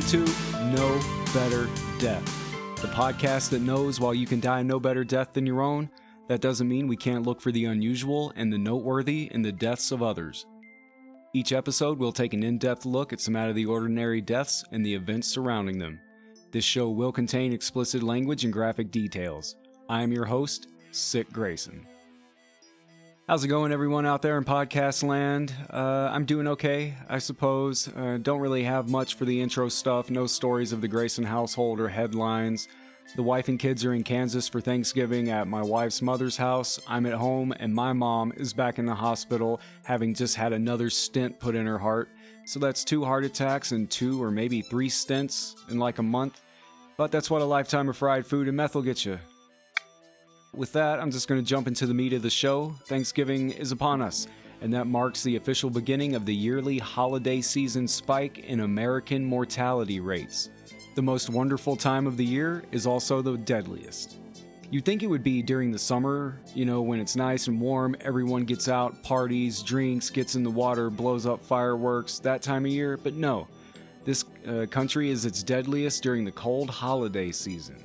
Welcome to No Better Death, the podcast that knows while you can die no better death than your own, that doesn't mean we can't look for the unusual and the noteworthy in the deaths of others. Each episode will take an in depth look at some out of the ordinary deaths and the events surrounding them. This show will contain explicit language and graphic details. I am your host, Sick Grayson. How's it going, everyone out there in podcast land? Uh, I'm doing okay, I suppose. Uh, don't really have much for the intro stuff, no stories of the Grayson household or headlines. The wife and kids are in Kansas for Thanksgiving at my wife's mother's house. I'm at home, and my mom is back in the hospital, having just had another stent put in her heart. So that's two heart attacks and two or maybe three stents in like a month. But that's what a lifetime of fried food and meth will get you. With that, I'm just going to jump into the meat of the show. Thanksgiving is upon us, and that marks the official beginning of the yearly holiday season spike in American mortality rates. The most wonderful time of the year is also the deadliest. You'd think it would be during the summer, you know, when it's nice and warm, everyone gets out, parties, drinks, gets in the water, blows up fireworks, that time of year, but no. This uh, country is its deadliest during the cold holiday season.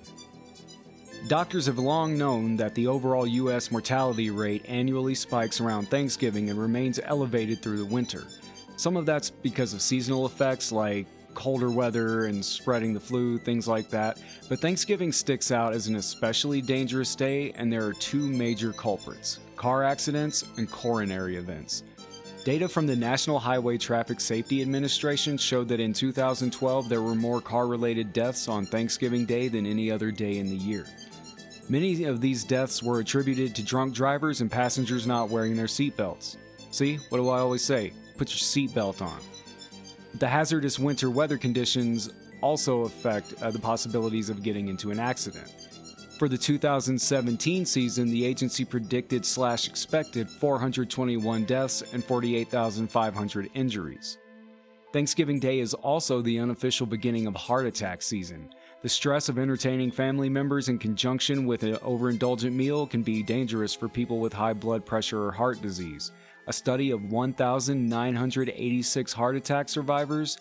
Doctors have long known that the overall U.S. mortality rate annually spikes around Thanksgiving and remains elevated through the winter. Some of that's because of seasonal effects like colder weather and spreading the flu, things like that. But Thanksgiving sticks out as an especially dangerous day, and there are two major culprits car accidents and coronary events. Data from the National Highway Traffic Safety Administration showed that in 2012 there were more car related deaths on Thanksgiving Day than any other day in the year. Many of these deaths were attributed to drunk drivers and passengers not wearing their seatbelts. See, what do I always say? Put your seatbelt on. The hazardous winter weather conditions also affect uh, the possibilities of getting into an accident. For the 2017 season, the agency predicted slash expected 421 deaths and 48,500 injuries. Thanksgiving Day is also the unofficial beginning of heart attack season. The stress of entertaining family members in conjunction with an overindulgent meal can be dangerous for people with high blood pressure or heart disease. A study of 1,986 heart attack survivors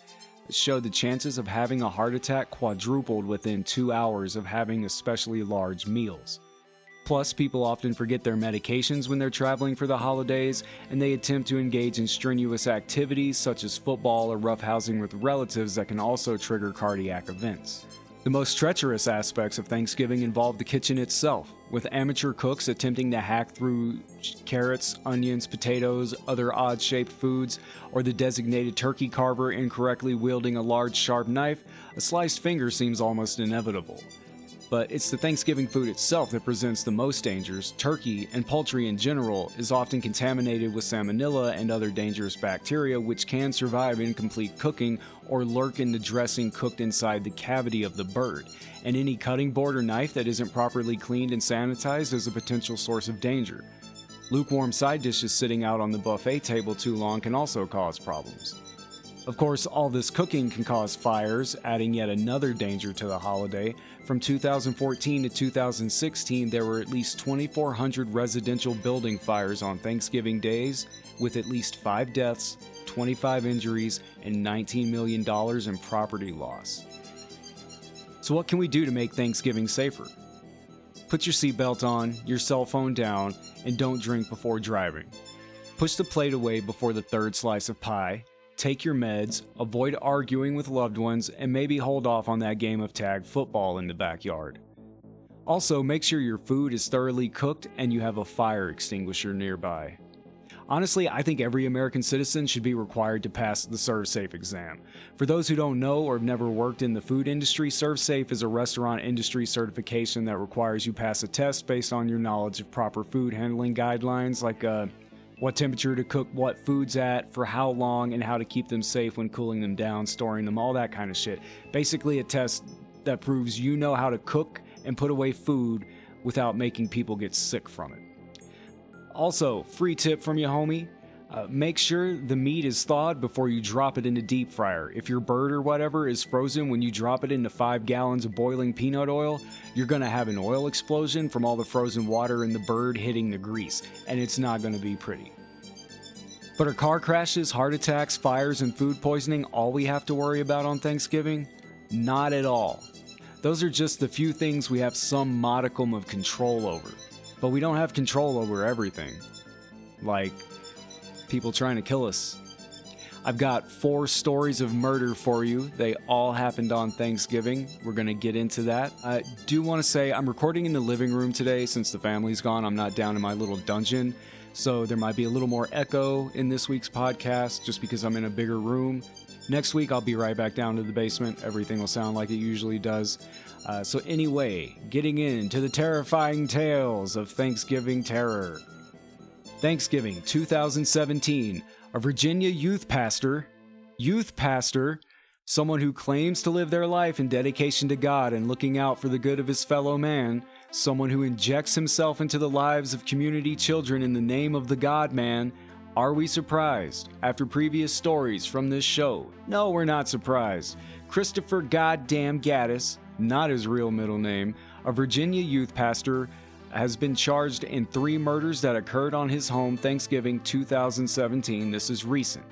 showed the chances of having a heart attack quadrupled within two hours of having especially large meals. Plus, people often forget their medications when they're traveling for the holidays, and they attempt to engage in strenuous activities such as football or roughhousing with relatives that can also trigger cardiac events. The most treacherous aspects of Thanksgiving involve the kitchen itself, with amateur cooks attempting to hack through carrots, onions, potatoes, other odd shaped foods, or the designated turkey carver incorrectly wielding a large sharp knife, a sliced finger seems almost inevitable. But it's the Thanksgiving food itself that presents the most dangers. Turkey and poultry in general is often contaminated with salmonella and other dangerous bacteria which can survive incomplete cooking or lurk in the dressing cooked inside the cavity of the bird. And any cutting board or knife that isn't properly cleaned and sanitized is a potential source of danger. Lukewarm side dishes sitting out on the buffet table too long can also cause problems. Of course, all this cooking can cause fires, adding yet another danger to the holiday. From 2014 to 2016, there were at least 2,400 residential building fires on Thanksgiving days, with at least five deaths, 25 injuries, and $19 million in property loss. So, what can we do to make Thanksgiving safer? Put your seatbelt on, your cell phone down, and don't drink before driving. Push the plate away before the third slice of pie, take your meds, avoid arguing with loved ones, and maybe hold off on that game of tag football in the backyard. Also, make sure your food is thoroughly cooked and you have a fire extinguisher nearby. Honestly, I think every American citizen should be required to pass the ServSafe exam. For those who don't know or have never worked in the food industry, ServSafe is a restaurant industry certification that requires you pass a test based on your knowledge of proper food handling guidelines like uh, what temperature to cook what foods at, for how long, and how to keep them safe when cooling them down, storing them, all that kind of shit. Basically, a test that proves you know how to cook and put away food without making people get sick from it. Also, free tip from your homie uh, make sure the meat is thawed before you drop it in the deep fryer. If your bird or whatever is frozen when you drop it into 5 gallons of boiling peanut oil, you're going to have an oil explosion from all the frozen water and the bird hitting the grease, and it's not going to be pretty. But are car crashes, heart attacks, fires, and food poisoning all we have to worry about on Thanksgiving? Not at all. Those are just the few things we have some modicum of control over. But we don't have control over everything. Like people trying to kill us. I've got four stories of murder for you. They all happened on Thanksgiving. We're going to get into that. I do want to say I'm recording in the living room today since the family's gone. I'm not down in my little dungeon. So there might be a little more echo in this week's podcast just because I'm in a bigger room. Next week, I'll be right back down to the basement. Everything will sound like it usually does. Uh, so, anyway, getting into the terrifying tales of Thanksgiving terror. Thanksgiving 2017 a Virginia youth pastor, youth pastor, someone who claims to live their life in dedication to God and looking out for the good of his fellow man, someone who injects himself into the lives of community children in the name of the God man. Are we surprised? After previous stories from this show, no, we're not surprised. Christopher Goddamn Gattis, not his real middle name, a Virginia youth pastor has been charged in three murders that occurred on his home Thanksgiving 2017. This is recent.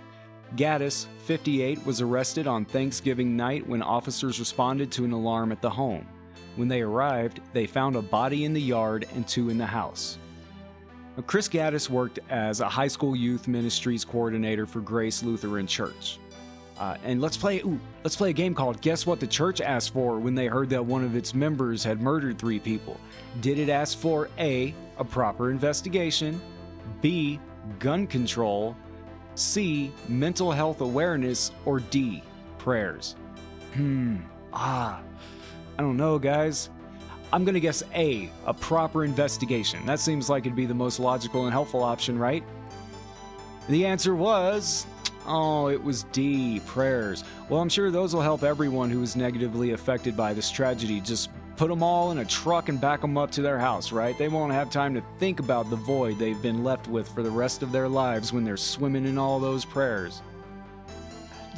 Gattis, 58, was arrested on Thanksgiving night when officers responded to an alarm at the home. When they arrived, they found a body in the yard and two in the house. Chris Gattis worked as a high school youth ministries coordinator for Grace Lutheran Church. Uh, and let's play. Ooh, let's play a game called Guess What the Church asked for when they heard that one of its members had murdered three people. Did it ask for A, a proper investigation, B, gun control, C, mental health awareness, or D, prayers? Hmm, ah, I don't know, guys. I'm gonna guess A, a proper investigation. That seems like it'd be the most logical and helpful option, right? The answer was Oh, it was D, prayers. Well, I'm sure those will help everyone who was negatively affected by this tragedy. Just put them all in a truck and back them up to their house, right? They won't have time to think about the void they've been left with for the rest of their lives when they're swimming in all those prayers.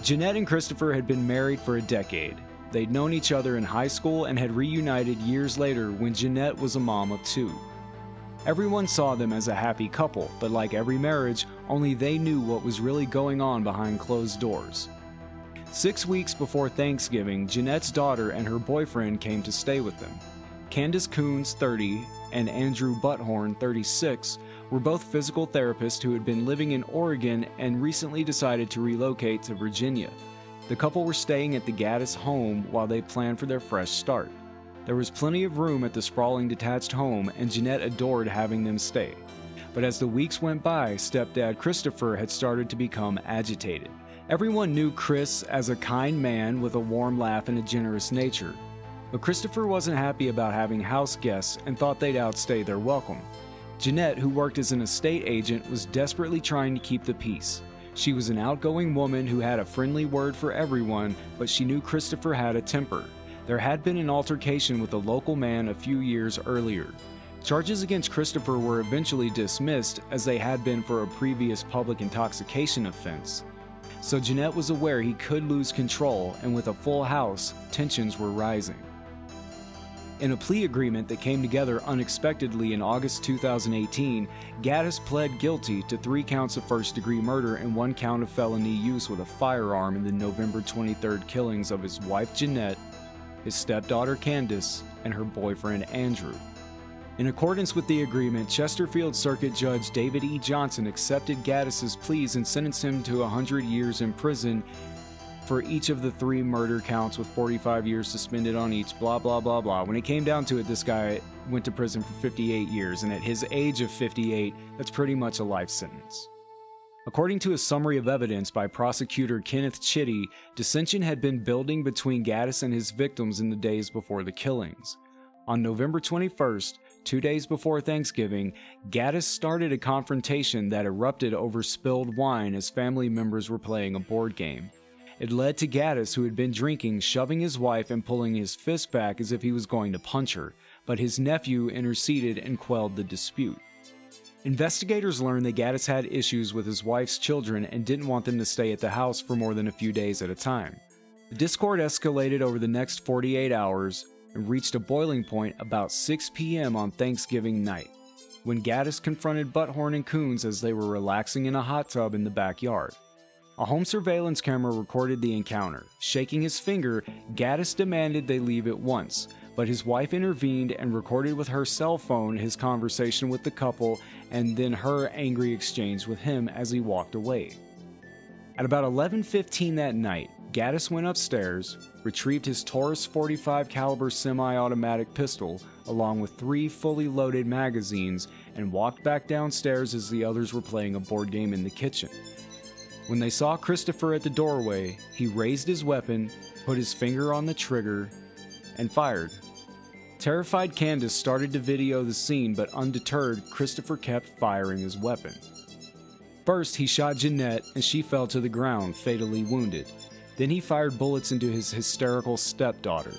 Jeanette and Christopher had been married for a decade. They'd known each other in high school and had reunited years later when Jeanette was a mom of two. Everyone saw them as a happy couple, but like every marriage, only they knew what was really going on behind closed doors. Six weeks before Thanksgiving, Jeanette's daughter and her boyfriend came to stay with them. Candace Coons, 30, and Andrew Buthorn, 36, were both physical therapists who had been living in Oregon and recently decided to relocate to Virginia. The couple were staying at the Gattis home while they planned for their fresh start. There was plenty of room at the sprawling detached home, and Jeanette adored having them stay. But as the weeks went by, stepdad Christopher had started to become agitated. Everyone knew Chris as a kind man with a warm laugh and a generous nature. But Christopher wasn't happy about having house guests and thought they'd outstay their welcome. Jeanette, who worked as an estate agent, was desperately trying to keep the peace. She was an outgoing woman who had a friendly word for everyone, but she knew Christopher had a temper. There had been an altercation with a local man a few years earlier. Charges against Christopher were eventually dismissed as they had been for a previous public intoxication offense. So Jeanette was aware he could lose control, and with a full house, tensions were rising. In a plea agreement that came together unexpectedly in August 2018, Gattis pled guilty to three counts of first degree murder and one count of felony use with a firearm in the November 23rd killings of his wife Jeanette his stepdaughter Candace, and her boyfriend Andrew. In accordance with the agreement, Chesterfield Circuit Judge David E. Johnson accepted Gattis's pleas and sentenced him to 100 years in prison for each of the three murder counts with 45 years suspended on each, blah, blah, blah, blah. When it came down to it, this guy went to prison for 58 years, and at his age of 58, that's pretty much a life sentence. According to a summary of evidence by prosecutor Kenneth Chitty, dissension had been building between Gattis and his victims in the days before the killings. On November 21st, two days before Thanksgiving, Gattis started a confrontation that erupted over spilled wine as family members were playing a board game. It led to Gattis, who had been drinking, shoving his wife and pulling his fist back as if he was going to punch her, but his nephew interceded and quelled the dispute. Investigators learned that Gattis had issues with his wife's children and didn't want them to stay at the house for more than a few days at a time. The discord escalated over the next 48 hours and reached a boiling point about 6 p.m. on Thanksgiving night, when Gattis confronted Buthorn and Coons as they were relaxing in a hot tub in the backyard. A home surveillance camera recorded the encounter. Shaking his finger, Gattis demanded they leave at once, but his wife intervened and recorded with her cell phone his conversation with the couple and then her angry exchange with him as he walked away. At about 11:15 that night, Gattis went upstairs, retrieved his Taurus 45 caliber semi-automatic pistol along with three fully loaded magazines and walked back downstairs as the others were playing a board game in the kitchen. When they saw Christopher at the doorway, he raised his weapon, put his finger on the trigger, and fired. Terrified Candace started to video the scene, but undeterred, Christopher kept firing his weapon. First, he shot Jeanette and she fell to the ground, fatally wounded. Then he fired bullets into his hysterical stepdaughter.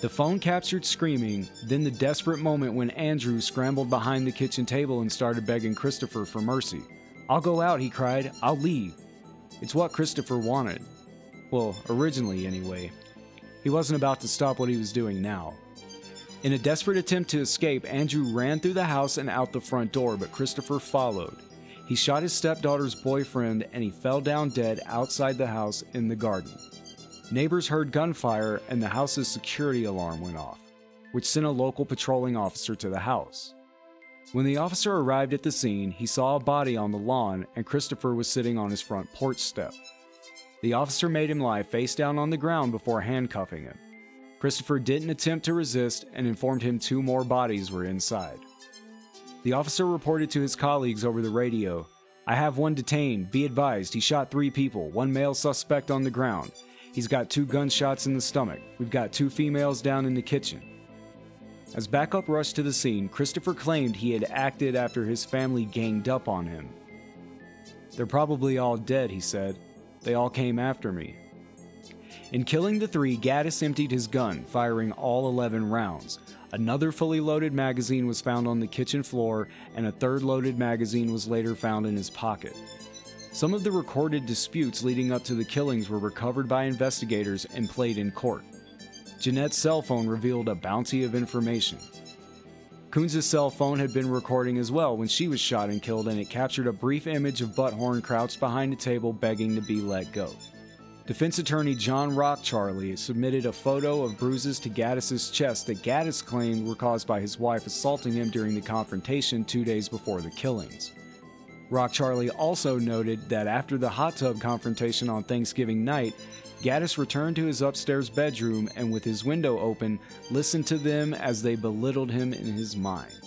The phone captured screaming, then the desperate moment when Andrew scrambled behind the kitchen table and started begging Christopher for mercy. I'll go out, he cried. I'll leave. It's what Christopher wanted. Well, originally, anyway. He wasn't about to stop what he was doing now. In a desperate attempt to escape, Andrew ran through the house and out the front door, but Christopher followed. He shot his stepdaughter's boyfriend and he fell down dead outside the house in the garden. Neighbors heard gunfire and the house's security alarm went off, which sent a local patrolling officer to the house. When the officer arrived at the scene, he saw a body on the lawn and Christopher was sitting on his front porch step. The officer made him lie face down on the ground before handcuffing him. Christopher didn't attempt to resist and informed him two more bodies were inside. The officer reported to his colleagues over the radio I have one detained. Be advised, he shot three people, one male suspect on the ground. He's got two gunshots in the stomach. We've got two females down in the kitchen. As backup rushed to the scene, Christopher claimed he had acted after his family ganged up on him. They're probably all dead, he said. They all came after me. In killing the three, Gattis emptied his gun, firing all 11 rounds. Another fully loaded magazine was found on the kitchen floor, and a third loaded magazine was later found in his pocket. Some of the recorded disputes leading up to the killings were recovered by investigators and played in court. Jeanette's cell phone revealed a bounty of information. Coons' cell phone had been recording as well when she was shot and killed, and it captured a brief image of Buthorn crouched behind a table begging to be let go. Defense attorney John Rockecharlie submitted a photo of bruises to Gattis's chest that Gattis claimed were caused by his wife assaulting him during the confrontation two days before the killings. Rockecharlie also noted that after the hot tub confrontation on Thanksgiving night, Gattis returned to his upstairs bedroom and, with his window open, listened to them as they belittled him in his mind.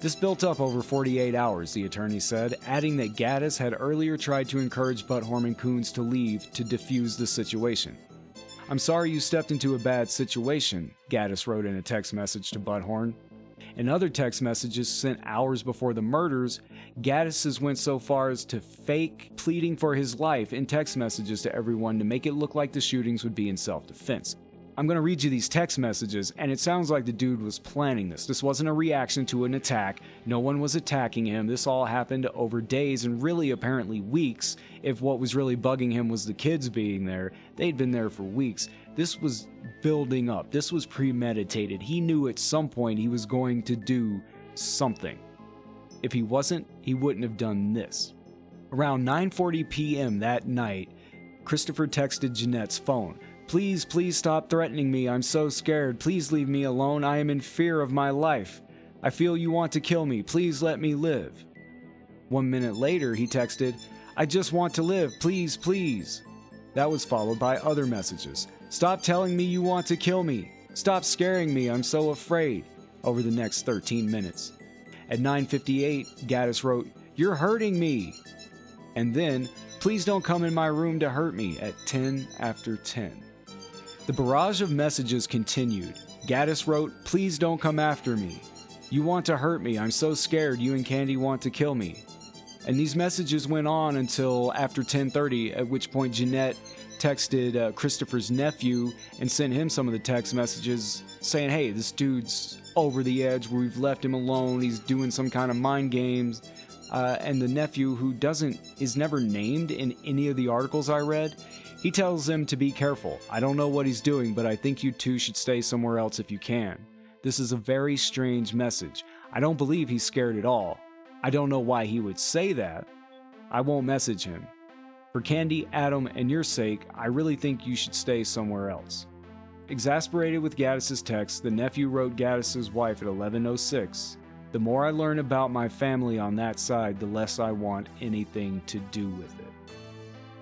This built up over 48 hours, the attorney said, adding that Gattis had earlier tried to encourage Buthorn and Coons to leave to defuse the situation. I'm sorry you stepped into a bad situation, Gattis wrote in a text message to Buthorn. In other text messages sent hours before the murders, Gattis has went so far as to fake pleading for his life in text messages to everyone to make it look like the shootings would be in self defense. I'm going to read you these text messages, and it sounds like the dude was planning this. This wasn't a reaction to an attack. No one was attacking him. This all happened over days and really apparently weeks. If what was really bugging him was the kids being there, they'd been there for weeks. This was building up, this was premeditated. He knew at some point he was going to do something. If he wasn't, he wouldn't have done this. Around 9:40 p.m. that night, Christopher texted Jeanette's phone. Please, please stop threatening me. I'm so scared. Please leave me alone. I am in fear of my life. I feel you want to kill me. Please let me live. One minute later, he texted, I just want to live. Please, please. That was followed by other messages. Stop telling me you want to kill me. Stop scaring me. I'm so afraid. Over the next 13 minutes. At 9:58, Gattis wrote, "You're hurting me." And then, "Please don't come in my room to hurt me" at 10 after 10. The barrage of messages continued. Gattis wrote, Please don't come after me. You want to hurt me. I'm so scared you and Candy want to kill me. And these messages went on until after 10:30, at which point Jeanette texted uh, Christopher's nephew and sent him some of the text messages saying, "Hey, this dude's over the edge. We've left him alone. He's doing some kind of mind games." Uh, and the nephew, who doesn't is never named in any of the articles I read, he tells them to be careful. I don't know what he's doing, but I think you two should stay somewhere else if you can. This is a very strange message. I don't believe he's scared at all. I don't know why he would say that. I won't message him. For Candy, Adam, and your sake, I really think you should stay somewhere else. Exasperated with Gattis's text, the nephew wrote Gattis's wife at 1106. The more I learn about my family on that side, the less I want anything to do with it.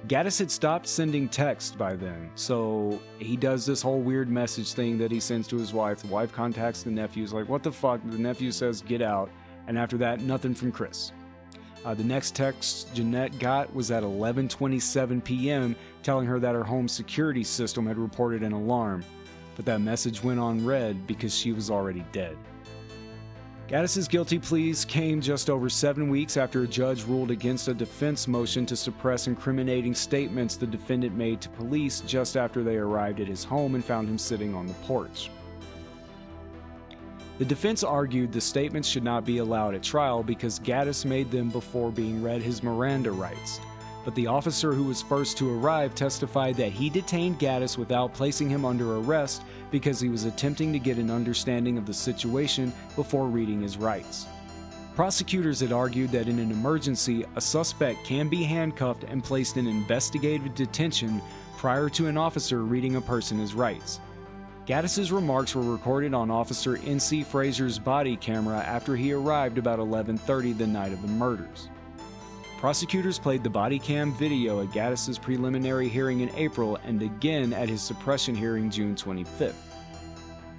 Gattis had stopped sending text by then, so he does this whole weird message thing that he sends to his wife. The wife contacts the nephew, is like, What the fuck? The nephew says, Get out. And after that, nothing from Chris. Uh, the next text Jeanette got was at 11:27 p.m., telling her that her home security system had reported an alarm, but that message went unread because she was already dead. Gattis's guilty pleas came just over seven weeks after a judge ruled against a defense motion to suppress incriminating statements the defendant made to police just after they arrived at his home and found him sitting on the porch. The defense argued the statements should not be allowed at trial because Gattis made them before being read his Miranda rights, but the officer who was first to arrive testified that he detained Gattis without placing him under arrest because he was attempting to get an understanding of the situation before reading his rights. Prosecutors had argued that in an emergency, a suspect can be handcuffed and placed in investigative detention prior to an officer reading a person his rights. Gattis's remarks were recorded on Officer N.C. Fraser's body camera after he arrived about 11:30 the night of the murders. Prosecutors played the body cam video at Gattis's preliminary hearing in April and again at his suppression hearing June 25th.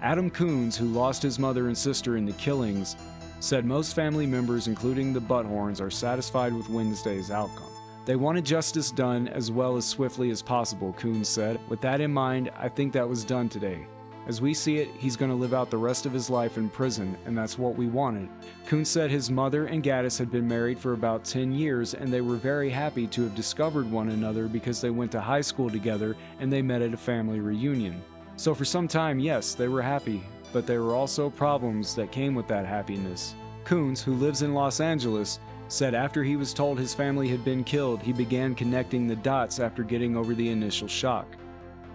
Adam Coons, who lost his mother and sister in the killings, said most family members, including the Buthorns, are satisfied with Wednesday's outcome. They wanted justice done as well as swiftly as possible, Coons said. With that in mind, I think that was done today. As we see it, he's going to live out the rest of his life in prison, and that's what we wanted. Kuhn said his mother and Gattis had been married for about 10 years, and they were very happy to have discovered one another because they went to high school together and they met at a family reunion. So, for some time, yes, they were happy, but there were also problems that came with that happiness. Coons, who lives in Los Angeles, said after he was told his family had been killed, he began connecting the dots after getting over the initial shock.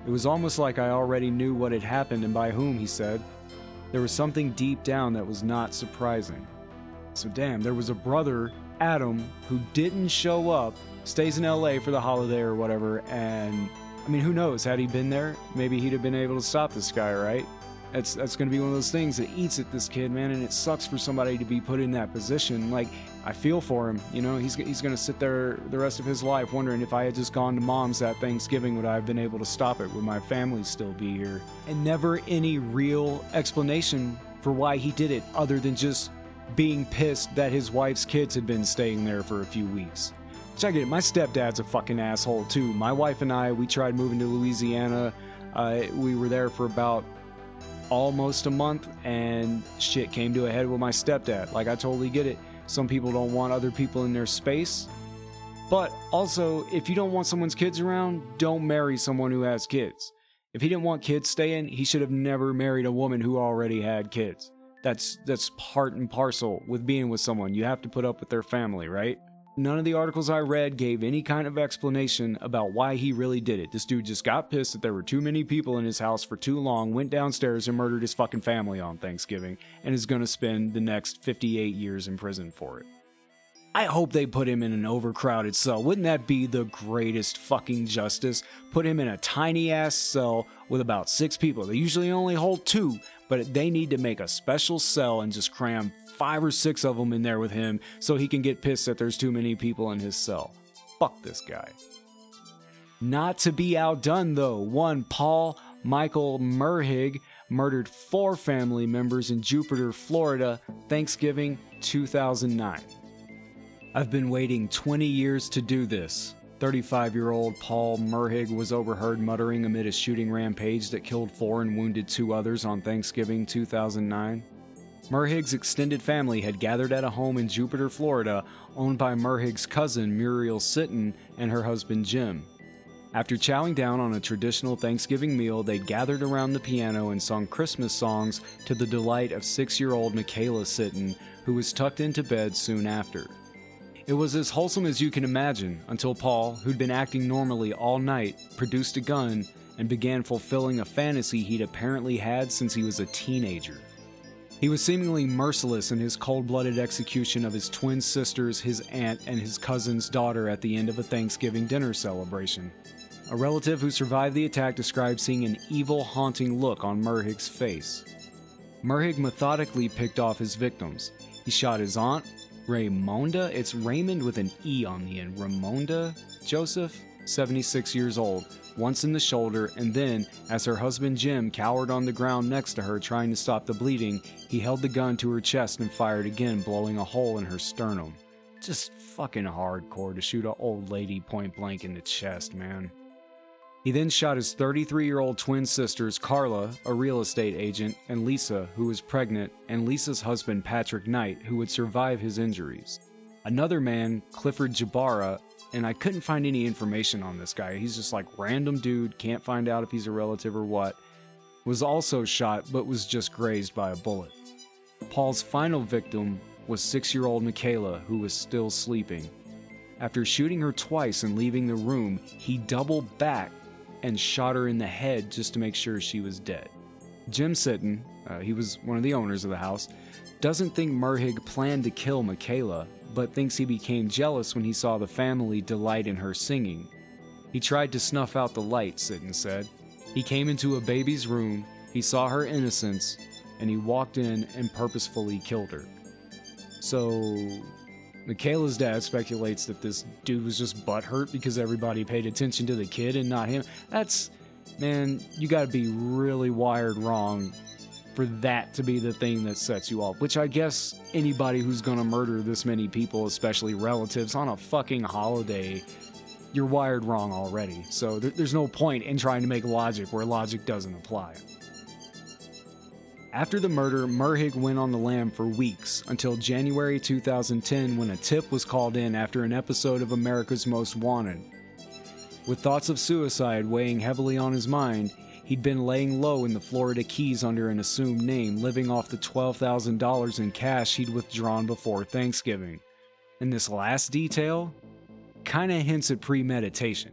It was almost like I already knew what had happened and by whom, he said. There was something deep down that was not surprising. So, damn, there was a brother, Adam, who didn't show up, stays in LA for the holiday or whatever, and I mean, who knows? Had he been there, maybe he'd have been able to stop this guy, right? That's that's going to be one of those things that eats at this kid, man, and it sucks for somebody to be put in that position. Like I feel for him, you know. He's he's going to sit there the rest of his life wondering if I had just gone to mom's that Thanksgiving, would I have been able to stop it? Would my family still be here? And never any real explanation for why he did it, other than just being pissed that his wife's kids had been staying there for a few weeks. Check it. My stepdad's a fucking asshole too. My wife and I, we tried moving to Louisiana. Uh, we were there for about almost a month and shit came to a head with my stepdad. Like, I totally get it. Some people don't want other people in their space. But also, if you don't want someone's kids around, don't marry someone who has kids. If he didn't want kids staying, he should have never married a woman who already had kids. That's that's part and parcel with being with someone. You have to put up with their family, right? None of the articles I read gave any kind of explanation about why he really did it. This dude just got pissed that there were too many people in his house for too long, went downstairs and murdered his fucking family on Thanksgiving, and is gonna spend the next 58 years in prison for it. I hope they put him in an overcrowded cell. Wouldn't that be the greatest fucking justice? Put him in a tiny ass cell with about six people. They usually only hold two, but they need to make a special cell and just cram five or six of them in there with him so he can get pissed that there's too many people in his cell. Fuck this guy. Not to be outdone though, one Paul Michael Merhige murdered four family members in Jupiter, Florida, Thanksgiving 2009. I've been waiting 20 years to do this. 35 year old Paul Merhige was overheard muttering amid a shooting rampage that killed four and wounded two others on Thanksgiving 2009. Merhige's extended family had gathered at a home in Jupiter, Florida, owned by Merhige's cousin Muriel Sitton and her husband Jim. After chowing down on a traditional Thanksgiving meal, they gathered around the piano and sung Christmas songs to the delight of six year old Michaela Sitton, who was tucked into bed soon after. It was as wholesome as you can imagine until Paul, who'd been acting normally all night, produced a gun and began fulfilling a fantasy he'd apparently had since he was a teenager. He was seemingly merciless in his cold blooded execution of his twin sisters, his aunt, and his cousin's daughter at the end of a Thanksgiving dinner celebration. A relative who survived the attack described seeing an evil, haunting look on Merhige's face. Merhige methodically picked off his victims. He shot his aunt, Raymonda. It's Raymond with an E on the end. Raymonda Joseph, 76 years old, once in the shoulder, and then, as her husband Jim cowered on the ground next to her trying to stop the bleeding, he held the gun to her chest and fired again, blowing a hole in her sternum. Just fucking hardcore to shoot an old lady point blank in the chest, man. He then shot his 33 year old twin sisters, Carla, a real estate agent, and Lisa, who was pregnant, and Lisa's husband, Patrick Knight, who would survive his injuries. Another man, Clifford Jabara, and I couldn't find any information on this guy. He's just like random dude, can't find out if he's a relative or what. Was also shot but was just grazed by a bullet. Paul's final victim was 6-year-old Michaela who was still sleeping. After shooting her twice and leaving the room, he doubled back and shot her in the head just to make sure she was dead. Jim Sitton, uh, he was one of the owners of the house, doesn't think Merhige planned to kill Michaela, but thinks he became jealous when he saw the family delight in her singing. He tried to snuff out the light, Sitton said. He came into a baby's room, he saw her innocence, and he walked in and purposefully killed her. So, Michaela's dad speculates that this dude was just butthurt because everybody paid attention to the kid and not him. That's, man, you gotta be really wired wrong for that to be the thing that sets you off. Which I guess anybody who's gonna murder this many people, especially relatives, on a fucking holiday, you're wired wrong already. So th- there's no point in trying to make logic where logic doesn't apply. After the murder, Merhige went on the lam for weeks until January 2010 when a tip was called in after an episode of America's Most Wanted. With thoughts of suicide weighing heavily on his mind, He'd been laying low in the Florida Keys under an assumed name, living off the $12,000 in cash he'd withdrawn before Thanksgiving. And this last detail kinda hints at premeditation.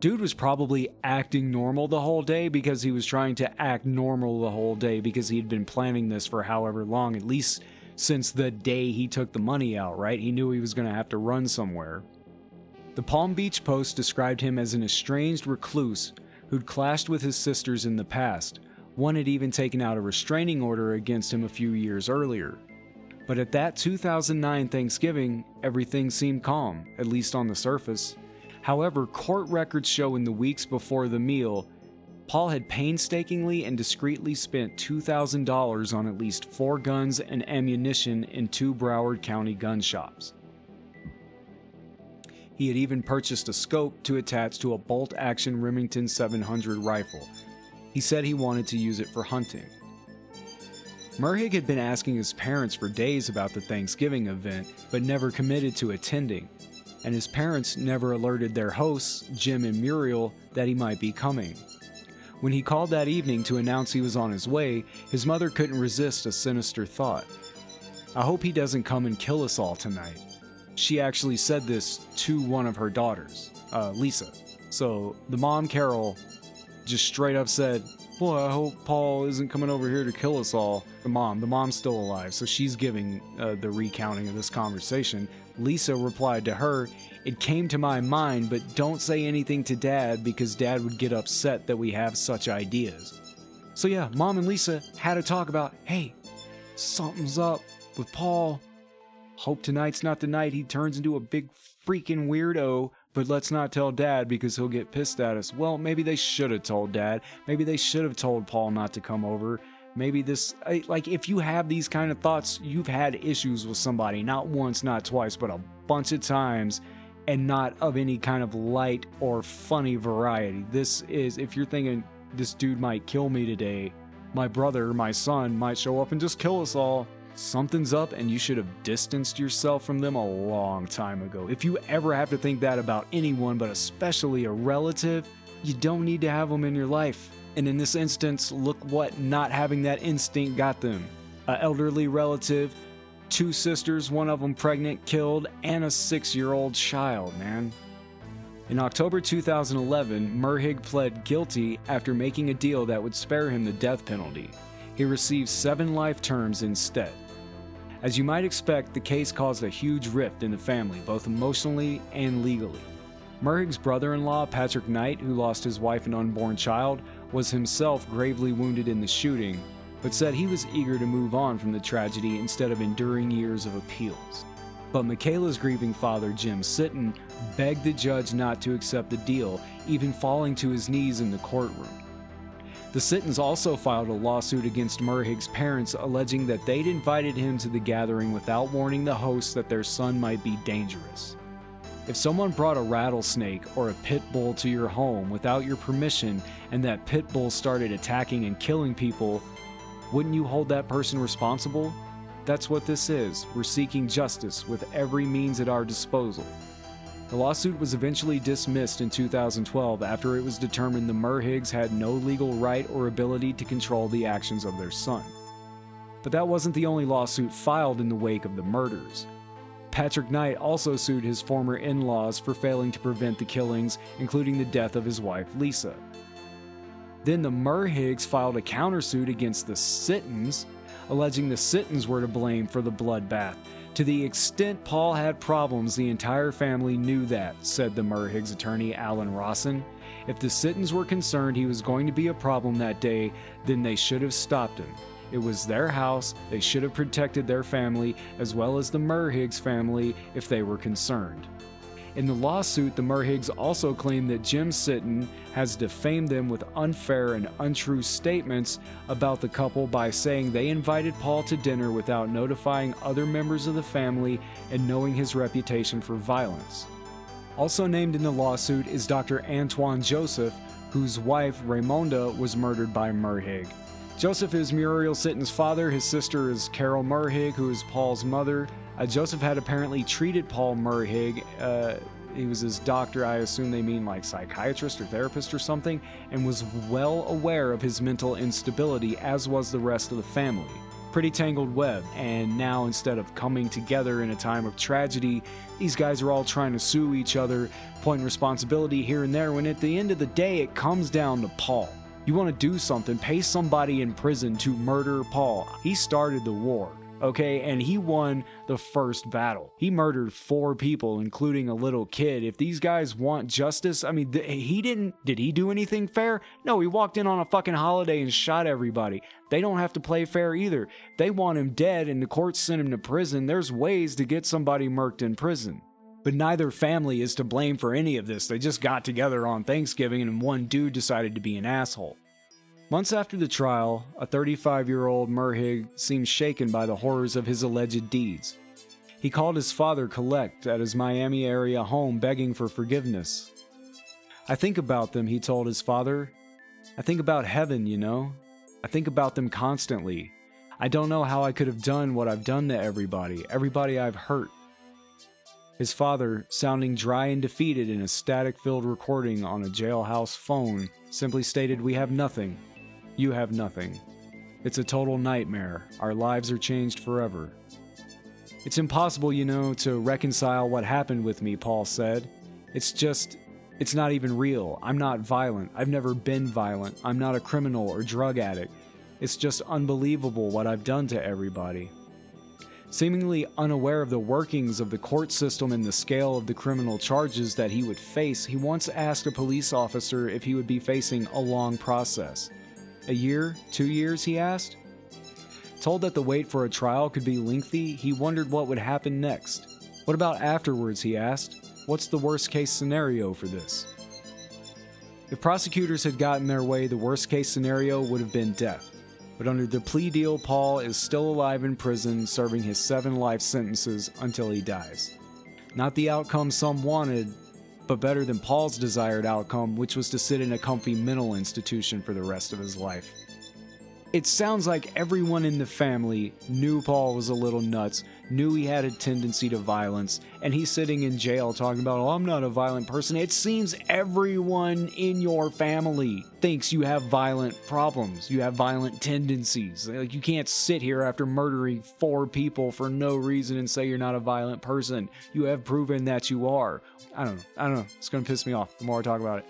Dude was probably acting normal the whole day because he was trying to act normal the whole day because he'd been planning this for however long, at least since the day he took the money out, right? He knew he was to have to run somewhere. The Palm Beach Post described him as an estranged recluse who'd clashed with his sisters in the past. One had even taken out a restraining order against him a few years earlier. But at that 2009 Thanksgiving, everything seemed calm, at least on the surface. However, court records show in the weeks before the meal, Paul had painstakingly and discreetly spent $2,000 on at least four guns and ammunition in two Broward County gun shops. He had even purchased a scope to attach to a bolt action Remington 700 rifle. He said he wanted to use it for hunting. Merhig had been asking his parents for days about the Thanksgiving event, but never committed to attending, and his parents never alerted their hosts, Jim and Muriel, that he might be coming. When he called that evening to announce he was on his way, his mother couldn't resist a sinister thought. I hope he doesn't come and kill us all tonight she actually said this to one of her daughters, uh, Lisa. So the mom, Carol, just straight up said, Boy, I hope Paul isn't coming over here to kill us all. The mom, the mom's still alive, so she's giving uh, the recounting of this conversation. Lisa replied to her, It came to my mind, but don't say anything to dad because dad would get upset that we have such ideas. So, yeah, mom and Lisa had a talk about, Hey, something's up with Paul. Hope tonight's not the night he turns into a big freaking weirdo, but let's not tell dad because he'll get pissed at us. Well, maybe they should have told dad. Maybe they should have told Paul not to come over. Maybe this, like, if you have these kind of thoughts, you've had issues with somebody, not once, not twice, but a bunch of times, and not of any kind of light or funny variety. This is, if you're thinking this dude might kill me today, my brother, my son might show up and just kill us all something's up and you should have distanced yourself from them a long time ago. If you ever have to think that about anyone, but especially a relative, you don't need to have them in your life. And in this instance, look what not having that instinct got them. An elderly relative, two sisters, one of them pregnant, killed, and a six year old child, man. In October 2011, Merhige pled guilty after making a deal that would spare him the death penalty. He received seven life terms instead. As you might expect, the case caused a huge rift in the family, both emotionally and legally. Merhige's brother in law, Patrick Knight, who lost his wife and unborn child, was himself gravely wounded in the shooting, but said he was eager to move on from the tragedy instead of enduring years of appeals. But Michaela's grieving father, Jim Sitton, begged the judge not to accept the deal, even falling to his knees in the courtroom. The Sittons also filed a lawsuit against Merhige's parents, alleging that they'd invited him to the gathering without warning the hosts that their son might be dangerous. If someone brought a rattlesnake or a pit bull to your home without your permission and that pit bull started attacking and killing people, wouldn't you hold that person responsible? That's what this is. We're seeking justice with every means at our disposal. The lawsuit was eventually dismissed in 2012 after it was determined the Merhiges had no legal right or ability to control the actions of their son. But that wasn't the only lawsuit filed in the wake of the murders. Patrick Knight also sued his former in laws for failing to prevent the killings, including the death of his wife Lisa. Then the Merhiges filed a countersuit against the Sittons, alleging the Sittons were to blame for the bloodbath to the extent Paul had problems, the entire family knew that, said the Merhige's attorney Alan Rawson. If the Sittons were concerned he was going to be a problem that day, then they should have stopped him. It was their house, they should have protected their family as well as the Merhige's family if they were concerned. In the lawsuit, the Merhiges also claim that Jim Sitton has defamed them with unfair and untrue statements about the couple by saying they invited Paul to dinner without notifying other members of the family and knowing his reputation for violence. Also named in the lawsuit is Dr. Antoine Joseph, whose wife, Raymonda, was murdered by Merhige. Joseph is Muriel Sitton's father. His sister is Carol Merhige, who is Paul's mother. Uh, Joseph had apparently treated Paul Merhige. Uh, he was his doctor, I assume they mean like psychiatrist or therapist or something, and was well aware of his mental instability, as was the rest of the family. Pretty tangled web, and now instead of coming together in a time of tragedy, these guys are all trying to sue each other, point responsibility here and there, when at the end of the day it comes down to Paul. You want to do something, pay somebody in prison to murder Paul. He started the war okay? And he won the first battle. He murdered four people, including a little kid. If these guys want justice, I mean, th- he didn't, did he do anything fair? No, he walked in on a fucking holiday and shot everybody. They don't have to play fair either. They want him dead and the courts sent him to prison. There's ways to get somebody murked in prison. But neither family is to blame for any of this. They just got together on Thanksgiving and one dude decided to be an asshole. Months after the trial, a 35 year old Merhige seemed shaken by the horrors of his alleged deeds. He called his father collect at his Miami area home begging for forgiveness. I think about them, he told his father. I think about heaven, you know. I think about them constantly. I don't know how I could have done what I've done to everybody, everybody I've hurt. His father, sounding dry and defeated in a static filled recording on a jailhouse phone, simply stated, We have nothing. You have nothing. It's a total nightmare. Our lives are changed forever. It's impossible, you know, to reconcile what happened with me, Paul said. It's just, it's not even real. I'm not violent. I've never been violent. I'm not a criminal or drug addict. It's just unbelievable what I've done to everybody. Seemingly unaware of the workings of the court system and the scale of the criminal charges that he would face, he once asked a police officer if he would be facing a long process. A year? Two years? he asked. Told that the wait for a trial could be lengthy, he wondered what would happen next. What about afterwards? he asked. What's the worst case scenario for this? If prosecutors had gotten their way, the worst case scenario would have been death. But under the plea deal, Paul is still alive in prison, serving his seven life sentences until he dies. Not the outcome some wanted, but better than Paul's desired outcome, which was to sit in a comfy mental institution for the rest of his life. It sounds like everyone in the family knew Paul was a little nuts, knew he had a tendency to violence, and he's sitting in jail talking about, oh, I'm not a violent person. It seems everyone in your family thinks you have violent problems, you have violent tendencies. Like, you can't sit here after murdering four people for no reason and say you're not a violent person. You have proven that you are. I don't know. I don't know. It's going to piss me off the more I talk about it.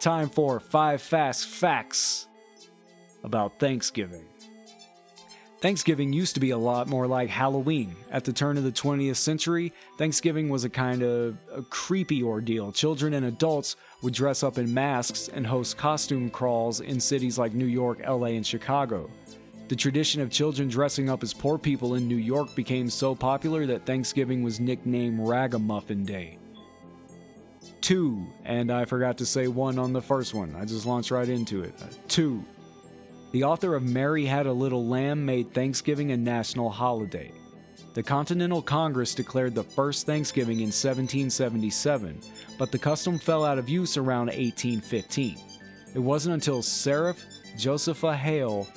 Time for five fast facts. about Thanksgiving. Thanksgiving used to be a lot more like Halloween. At the turn of the 20th century, Thanksgiving was a kind of a creepy ordeal. Children and adults would dress up in masks and host costume crawls in cities like New York, LA, and Chicago. The tradition of children dressing up as poor people in New York became so popular that Thanksgiving was nicknamed Ragamuffin Day. Two, and I forgot to say one on the first one. I just launched right into it. Two, the author of Mary Had a Little Lamb made Thanksgiving a national holiday. The Continental Congress declared the first Thanksgiving in 1777, but the custom fell out of use around 1815. It wasn't until Sarah Josepha Hale,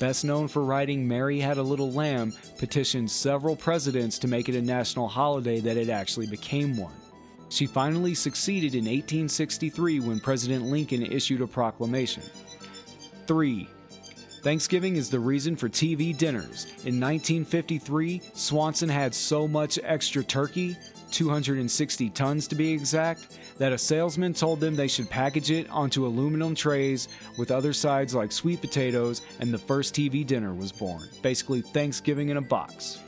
best known for writing Mary Had a Little Lamb, petitioned several presidents to make it a national holiday that it actually became one. She finally succeeded in 1863 when President Lincoln issued a proclamation. 3. Thanksgiving is the reason for TV dinners. In 1953, Swanson had so much extra turkey, 260 tons to be exact, that a salesman told them they should package it onto aluminum trays with other sides like sweet potatoes, and the first TV dinner was born. Basically, Thanksgiving in a box.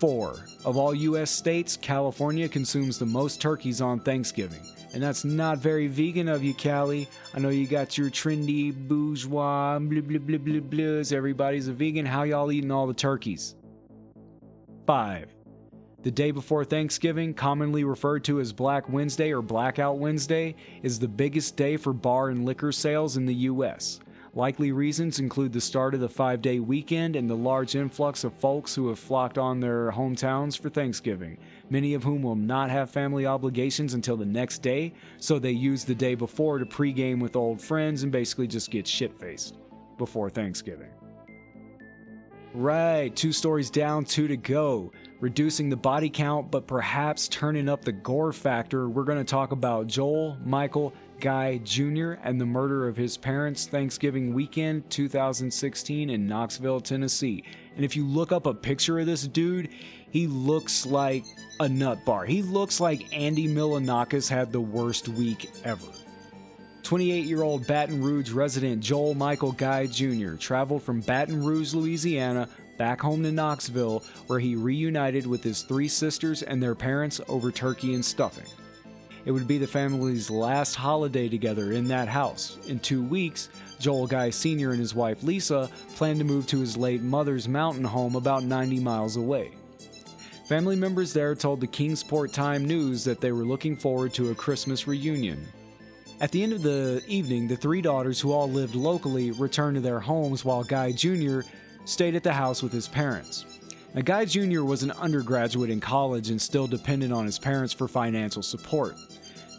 4. Of all U.S. states, California consumes the most turkeys on Thanksgiving. And that's not very vegan of you, Callie. I know you got your trendy bourgeois blah blah blah blah blahs. Everybody's a vegan. How y'all eating all the turkeys? 5. The day before Thanksgiving, commonly referred to as Black Wednesday or Blackout Wednesday, is the biggest day for bar and liquor sales in the U.S. Likely reasons include the start of the five day weekend and the large influx of folks who have flocked on their hometowns for Thanksgiving, many of whom will not have family obligations until the next day, so they use the day before to pregame with old friends and basically just get shit faced before Thanksgiving. Right, two stories down, two to go. Reducing the body count, but perhaps turning up the gore factor. We're going to talk about Joel, Michael, Guy Jr. and the murder of his parents Thanksgiving weekend 2016 in Knoxville, Tennessee. And if you look up a picture of this dude, he looks like a nut bar. He looks like Andy Milonakis had the worst week ever. 28 year old Baton Rouge resident Joel Michael Guy Jr. traveled from Baton Rouge, Louisiana, back home to Knoxville, where he reunited with his three sisters and their parents over turkey and stuffing. It would be the family's last holiday together in that house. In two weeks, Joel Guy Sr. and his wife Lisa plan to move to his late mother's mountain home about 90 miles away. Family members there told the Kingsport Time News that they were looking forward to a Christmas reunion. At the end of the evening, the three daughters, who all lived locally, returned to their homes while Guy Jr. stayed at the house with his parents. Now, Guy Jr. was an undergraduate in college and still dependent on his parents for financial support.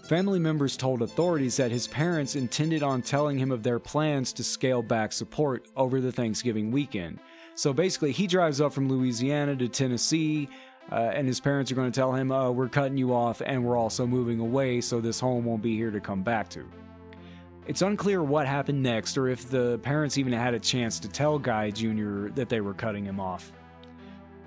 Family members told authorities that his parents intended on telling him of their plans to scale back support over the Thanksgiving weekend. So basically, he drives up from Louisiana to Tennessee, uh, and his parents are going to tell him, uh, We're cutting you off, and we're also moving away, so this home won't be here to come back to. It's unclear what happened next, or if the parents even had a chance to tell Guy Jr. that they were cutting him off.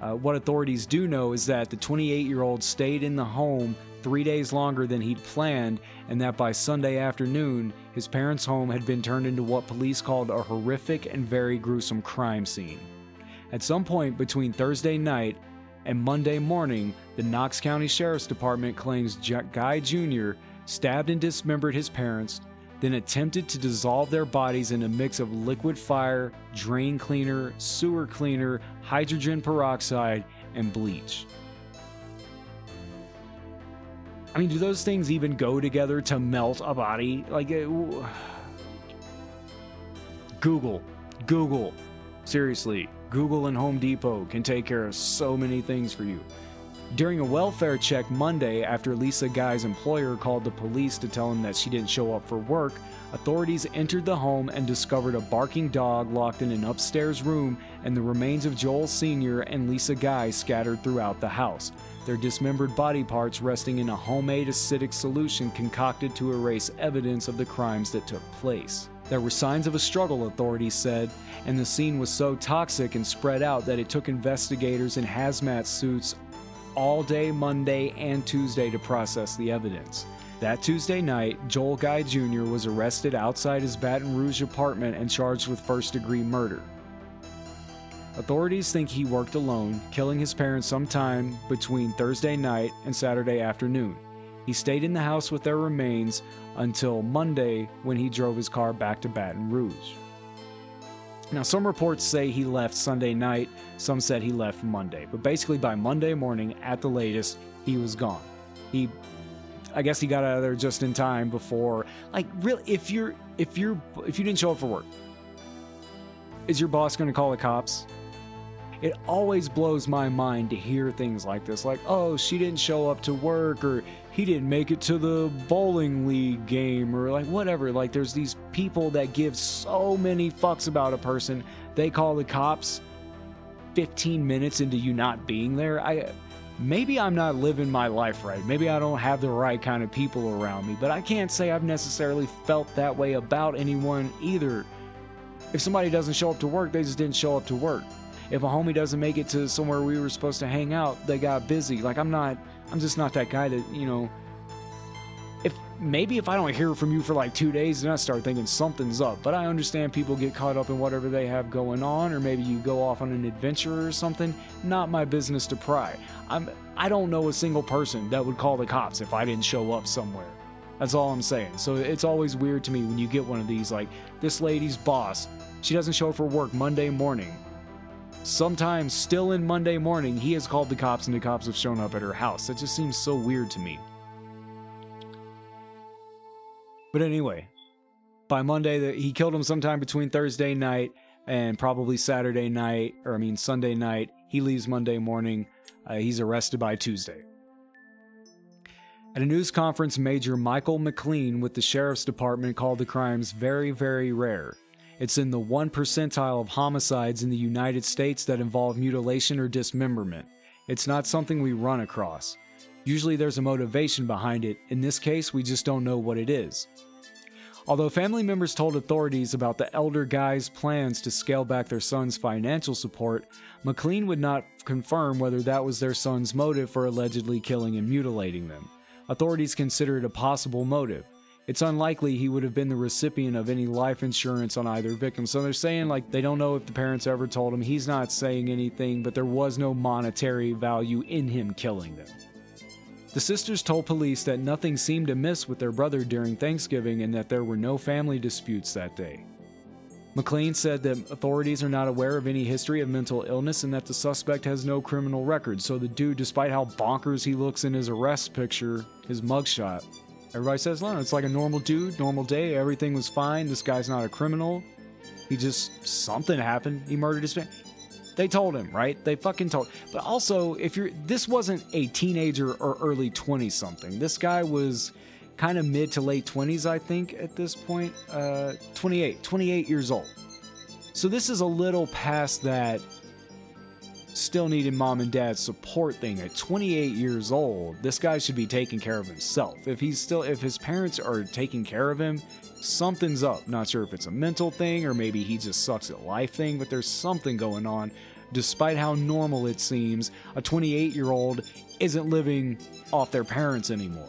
Uh, what authorities do know is that the 28 year old stayed in the home three days longer than he'd planned, and that by Sunday afternoon, his parents' home had been turned into what police called a horrific and very gruesome crime scene. At some point between Thursday night and Monday morning, the Knox County Sheriff's Department claims Guy Jr. stabbed and dismembered his parents, then attempted to dissolve their bodies in a mix of liquid fire, drain cleaner, sewer cleaner, hydrogen peroxide, and bleach. I mean, do those things even go together to melt a body? Like, it, Google, Google, seriously, Google and Home Depot can take care of so many things for you. During a welfare check Monday, after Lisa Guy's employer called the police to tell him that she didn't show up for work, authorities entered the home and discovered a barking dog locked in an upstairs room and the remains of Joel Sr. and Lisa Guy scattered throughout the house, their dismembered body parts resting in a homemade acidic solution concocted to erase evidence of the crimes that took place. There were signs of a struggle, authorities said, and the scene was so toxic and spread out that it took investigators in hazmat suits all day Monday and Tuesday to process the evidence. That Tuesday night, Joel Guy Jr. was arrested outside his Baton Rouge apartment and charged with first degree murder. Authorities think he worked alone, killing his parents sometime between Thursday night and Saturday afternoon. He stayed in the house with their remains until Monday when he drove his car back to Baton Rouge. Now, some reports say he left Sunday night, some said he left Monday, but basically by Monday morning at the latest, he was gone. He I guess he got out of there just in time before like really if you're if you're if you didn't show up for work, is your boss going to call the cops? It always blows my mind to hear things like this like, "Oh, she didn't show up to work or he didn't make it to the bowling league game or like whatever. Like there's these people that give so many fucks about a person. They call the cops 15 minutes into you not being there. I maybe I'm not living my life right. Maybe I don't have the right kind of people around me, but I can't say I've necessarily felt that way about anyone either. If somebody doesn't show up to work, they just didn't show up to work. If a homie doesn't make it to somewhere we were supposed to hang out, they got busy. Like I'm not I'm just not that guy that, you know, if maybe if I don't hear from you for like two days, then I start thinking something's up. But I understand people get caught up in whatever they have going on, or maybe you go off on an adventure or something. Not my business to pry. I'm I don't know a single person that would call the cops if I didn't show up somewhere. That's all I'm saying. So it's always weird to me when you get one of these like this lady's boss, she doesn't show up for work Monday morning. Sometimes, still in Monday morning, he has called the cops and the cops have shown up at her house. That just seems so weird to me. But anyway, by Monday, he killed him sometime between Thursday night and probably Saturday night, or I mean Sunday night. He leaves Monday morning. Uh, he's arrested by Tuesday. At a news conference, Major Michael McLean with the Sheriff's Department called the crimes very, very rare. It's in the 1 percentile of homicides in the United States that involve mutilation or dismemberment. It's not something we run across. Usually there's a motivation behind it. In this case, we just don't know what it is. Although family members told authorities about the elder guy's plans to scale back their son's financial support, McLean would not confirm whether that was their son's motive for allegedly killing and mutilating them. Authorities consider it a possible motive it's unlikely he would have been the recipient of any life insurance on either victim. So they're saying, like, they don't know if the parents ever told him. He's not saying anything, but there was no monetary value in him killing them. The sisters told police that nothing seemed amiss with their brother during Thanksgiving and that there were no family disputes that day. McLean said that authorities are not aware of any history of mental illness and that the suspect has no criminal record. So the dude, despite how bonkers he looks in his arrest picture, his mugshot, Everybody says, no, it's like a normal dude, normal day. Everything was fine. This guy's not a criminal. He just, something happened. He murdered his family. They told him, right? They fucking told. But also, if you're, this wasn't a teenager or early 20 something. This guy was kind of mid to late 20s, I think, at this point. Uh, 28, 28 years old. So this is a little past that still needed mom and dad's support thing at 28 years old. This guy should be taking care of himself. If he's still if his parents are taking care of him something's up. Not sure if it's a mental thing or maybe he just sucks at life thing but there's something going on. Despite how normal it seems a 28 year old isn't living off their parents anymore.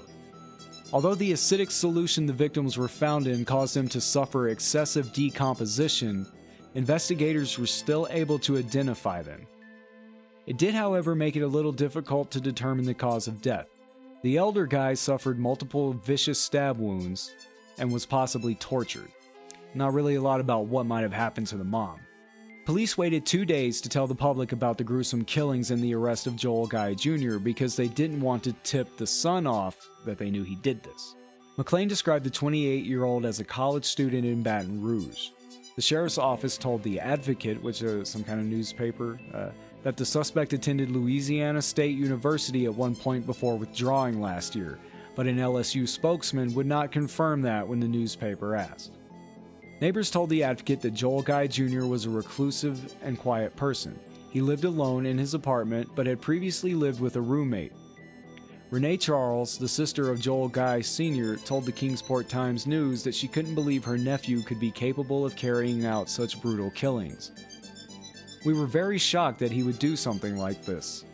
Although the acidic solution the victims were found in caused them to suffer excessive decomposition, investigators were still able to identify them. It did, however, make it a little difficult to determine the cause of death. The elder guy suffered multiple vicious stab wounds and was possibly tortured. Not really a lot about what might have happened to the mom. Police waited two days to tell the public about the gruesome killings and the arrest of Joel Guy Jr. because they didn't want to tip the son off that they knew he did this. McLean described the 28 year old as a college student in Baton Rouge. The sheriff's office told The Advocate, which is some kind of newspaper, uh, that the suspect attended Louisiana State University at one point before withdrawing last year, but an LSU spokesman would not confirm that when the newspaper asked. Neighbors told the advocate that Joel Guy Jr. was a reclusive and quiet person. He lived alone in his apartment but had previously lived with a roommate. Renee Charles, the sister of Joel Guy Sr., told the Kingsport Times News that she couldn't believe her nephew could be capable of carrying out such brutal killings. We were very shocked that he would do something like this.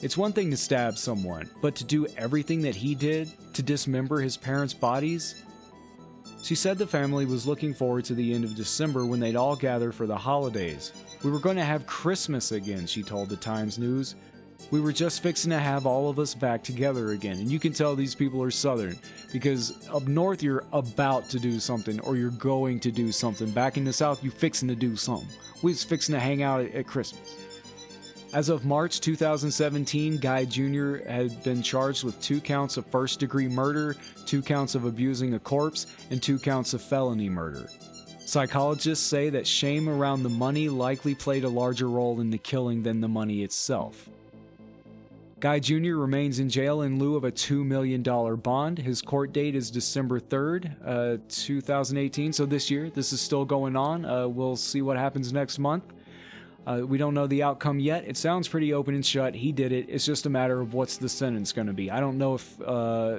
It's one thing to stab someone, but to do everything that he did to dismember his parents' bodies? She said the family was looking forward to the end of December when they'd all gather for the holidays. We were going to have Christmas again, she told the Times News. We were just fixing to have all of us back together again. And you can tell these people are Southern because up north you're about to do something or you're going to do something. Back in the South, you fixing to do something. We was fixing to hang out at Christmas. As of March 2017, Guy Jr. had been charged with two counts of first degree murder, two counts of abusing a corpse, and two counts of felony murder. Psychologists say that shame around the money likely played a larger role in the killing than the money itself. Guy Jr. remains in jail in lieu of a $2 million bond. His court date is December 3rd, uh, 2018. So this year, this is still going on. Uh, we'll see what happens next month. Uh, we don't know the outcome yet. It sounds pretty open and shut. He did it. It's just a matter of what's the sentence going to be. I don't know if uh,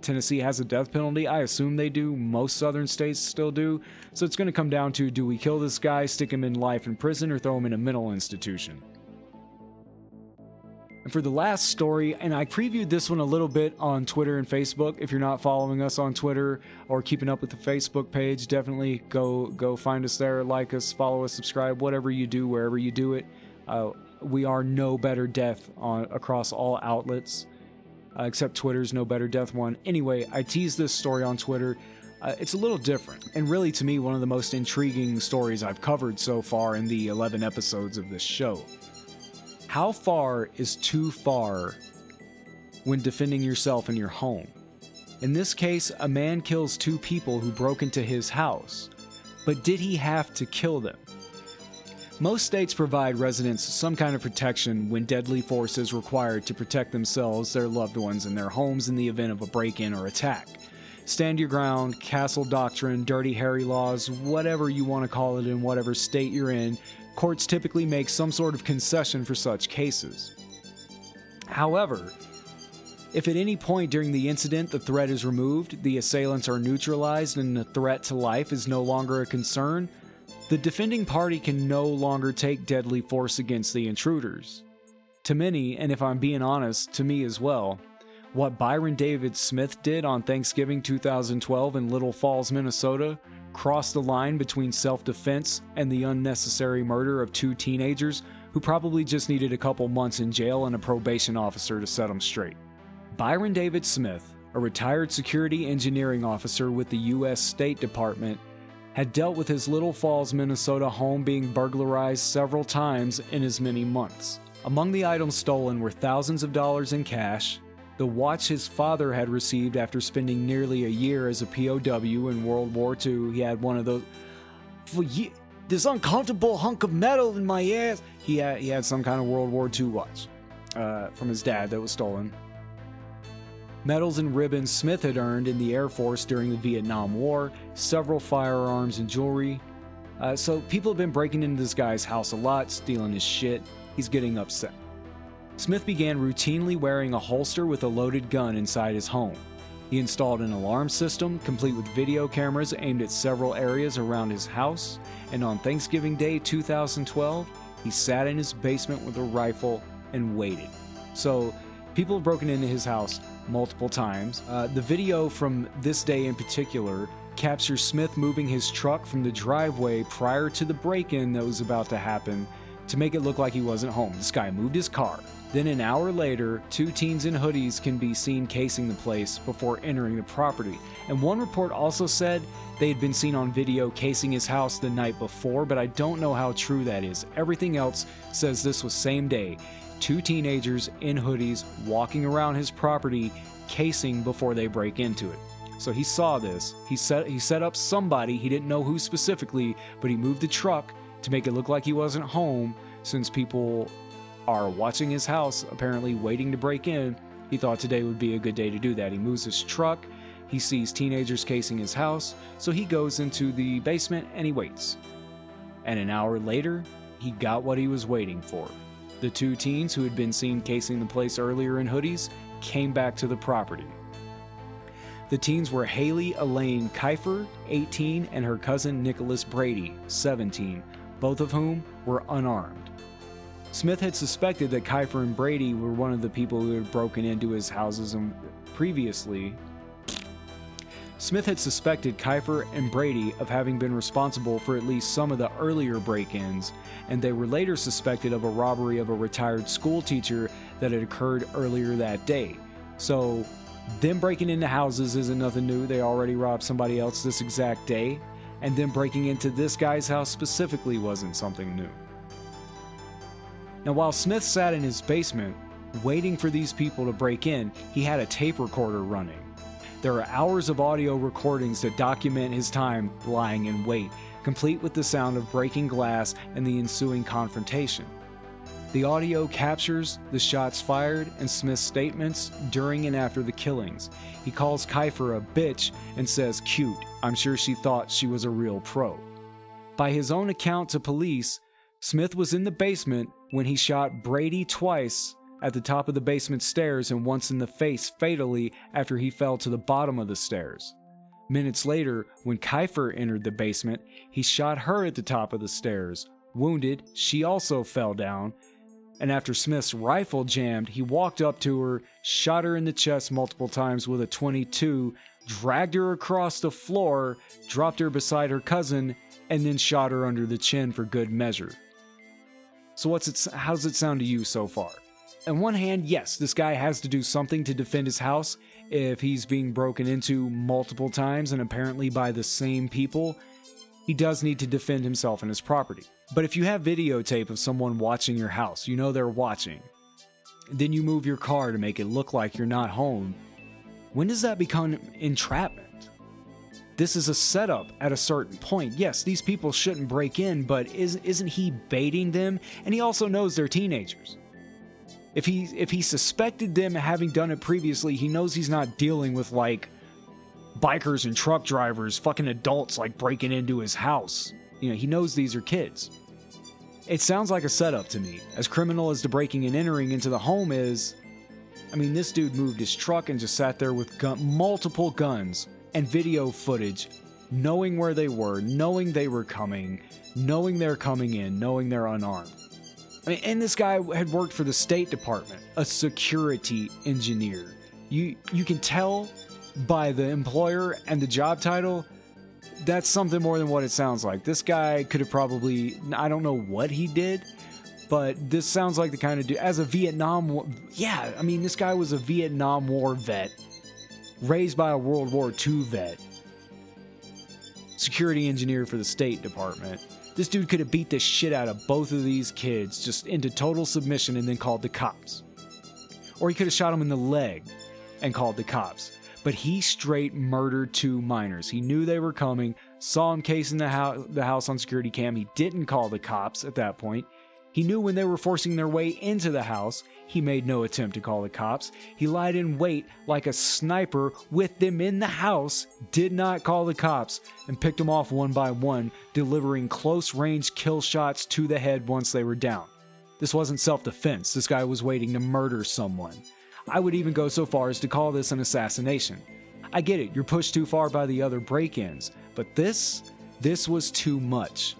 Tennessee has a death penalty. I assume they do. Most southern states still do. So it's going to come down to do we kill this guy, stick him in life in prison, or throw him in a mental institution? And for the last story, and I previewed this one a little bit on Twitter and Facebook. If you're not following us on Twitter or keeping up with the Facebook page, definitely go go find us there, like us, follow us, subscribe, whatever you do, wherever you do it. Uh, we are no better death on across all outlets, uh, except Twitter's no better death one. Anyway, I teased this story on Twitter. Uh, it's a little different, and really to me, one of the most intriguing stories I've covered so far in the 11 episodes of this show. How far is too far when defending yourself in your home? In this case, a man kills two people who broke into his house. But did he have to kill them? Most states provide residents some kind of protection when deadly force is required to protect themselves, their loved ones, and their homes in the event of a break in or attack. Stand your ground, castle doctrine, dirty Harry laws, whatever you want to call it in whatever state you're in, courts typically make some sort of concession for such cases. However, if at any point during the incident the threat is removed, the assailants are neutralized, and the threat to life is no longer a concern, the defending party can no longer take deadly force against the intruders. To many, and if I'm being honest, to me as well, what Byron David Smith did on Thanksgiving 2012 in Little Falls, Minnesota crossed the line between self defense and the unnecessary murder of two teenagers who probably just needed a couple months in jail and a probation officer to set them straight. Byron David Smith, a retired security engineering officer with the U.S. State Department, had dealt with his Little Falls, Minnesota home being burglarized several times in as many months. Among the items stolen were thousands of dollars in cash, the watch his father had received after spending nearly a year as a POW in World War II. He had one of those. For ye- this uncomfortable hunk of metal in my ass. He had he had some kind of World War II watch uh, from his dad that was stolen. Medals and ribbons Smith had earned in the Air Force during the Vietnam War, several firearms and jewelry. Uh, so people have been breaking into this guy's house a lot, stealing his shit. He's getting upset. Smith began routinely wearing a holster with a loaded gun inside his home. He installed an alarm system complete with video cameras aimed at several areas around his house, and on Thanksgiving Day 2012, he sat in his basement with a rifle and waited. So, people have broken into his house multiple times. Uh, the video from this day in particular captures Smith moving his truck from the driveway prior to the break in that was about to happen to make it look like he wasn't home. This guy moved his car, then, an hour later, two teens in hoodies can be seen casing the place before entering the property. And one report also said they had been seen on video casing his house the night before, but I don't know how true that is. Everything else says this was same day. Two teenagers in hoodies walking around his property casing before they break into it. So he saw this. He set he set up somebody, he didn't know who specifically, but he moved the truck to make it look like he wasn't home since people are watching his house, apparently waiting to break in, he thought today would be a good day to do that. He moves his truck, he sees teenagers casing his house, so he goes into the basement and he waits. And an hour later, he got what he was waiting for. The two teens who had been seen casing the place earlier in hoodies came back to the property. The teens were Haile Elaine Kifer, 18, and her cousin Nicholas Brady, 17, both of whom were unarmed. Smith had suspected that Kifer and Brady were one of the people who had broken into his houses previously. Smith had suspected Kifer and Brady of having been responsible for at least some of the earlier break ins, and they were later suspected of a robbery of a retired school teacher that had occurred earlier that day. So, them breaking into houses isn't nothing new. They already robbed somebody else this exact day, and them breaking into this guy's house specifically wasn't something new. Now, while Smith sat in his basement, waiting for these people to break in, he had a tape recorder running. There are hours of audio recordings that document his time lying in wait, complete with the sound of breaking glass and the ensuing confrontation. The audio captures the shots fired and Smith's statements during and after the killings. He calls Kifer a bitch and says, cute. I'm sure she thought she was a real pro. By his own account to police, Smith was in the basement when he shot Brady twice at the top of the basement stairs and once in the face fatally after he fell to the bottom of the stairs. Minutes later, when Kifer entered the basement, he shot her at the top of the stairs. Wounded, she also fell down, and after Smith's rifle jammed, he walked up to her, shot her in the chest multiple times with a 22, dragged her across the floor, dropped her beside her cousin, and then shot her under the chin for good measure. So what's it how does it sound to you so far? On one hand, yes, this guy has to do something to defend his house if he's being broken into multiple times and apparently by the same people. He does need to defend himself and his property. But if you have videotape of someone watching your house, you know they're watching, then you move your car to make it look like you're not home, when does that become entrapment? This is a setup at a certain point. Yes, these people shouldn't break in, but isn't, isn't he baiting them? And he also knows they're teenagers. If he if he suspected them having done it previously, he knows he's not dealing with like bikers and truck drivers, fucking adults like breaking into his house. You know, he knows these are kids. It sounds like a setup to me. As criminal as the breaking and entering into the home is, I mean, this dude moved his truck and just sat there with gun- multiple guns and video footage, knowing where they were, knowing they were coming, knowing they're coming in, knowing they're unarmed. I mean, and this guy had worked for the State Department, a security engineer. You you can tell by the employer and the job title that's something more than what it sounds like. This guy could have probably, I don't know what he did, but this sounds like the kind of dude, as a Vietnam, War, yeah, I mean, this guy was a Vietnam War vet, raised by a World War II vet, security engineer for the State Department. This dude could have beat the shit out of both of these kids just into total submission and then called the cops. Or he could have shot him in the leg and called the cops but he straight murdered two minors. He knew they were coming, saw him casing the, the house on security cam. He didn't call the cops at that point. He knew when they were forcing their way into the house. He made no attempt to call the cops. He lied in wait like a sniper with them in the house, did not call the cops, and picked them off one by one, delivering close range kill shots to the head once they were down. This wasn't self defense. This guy was waiting to murder someone. I would even go so far as to call this an assassination. I get it, you're pushed too far by the other break ins, but this, this was too much.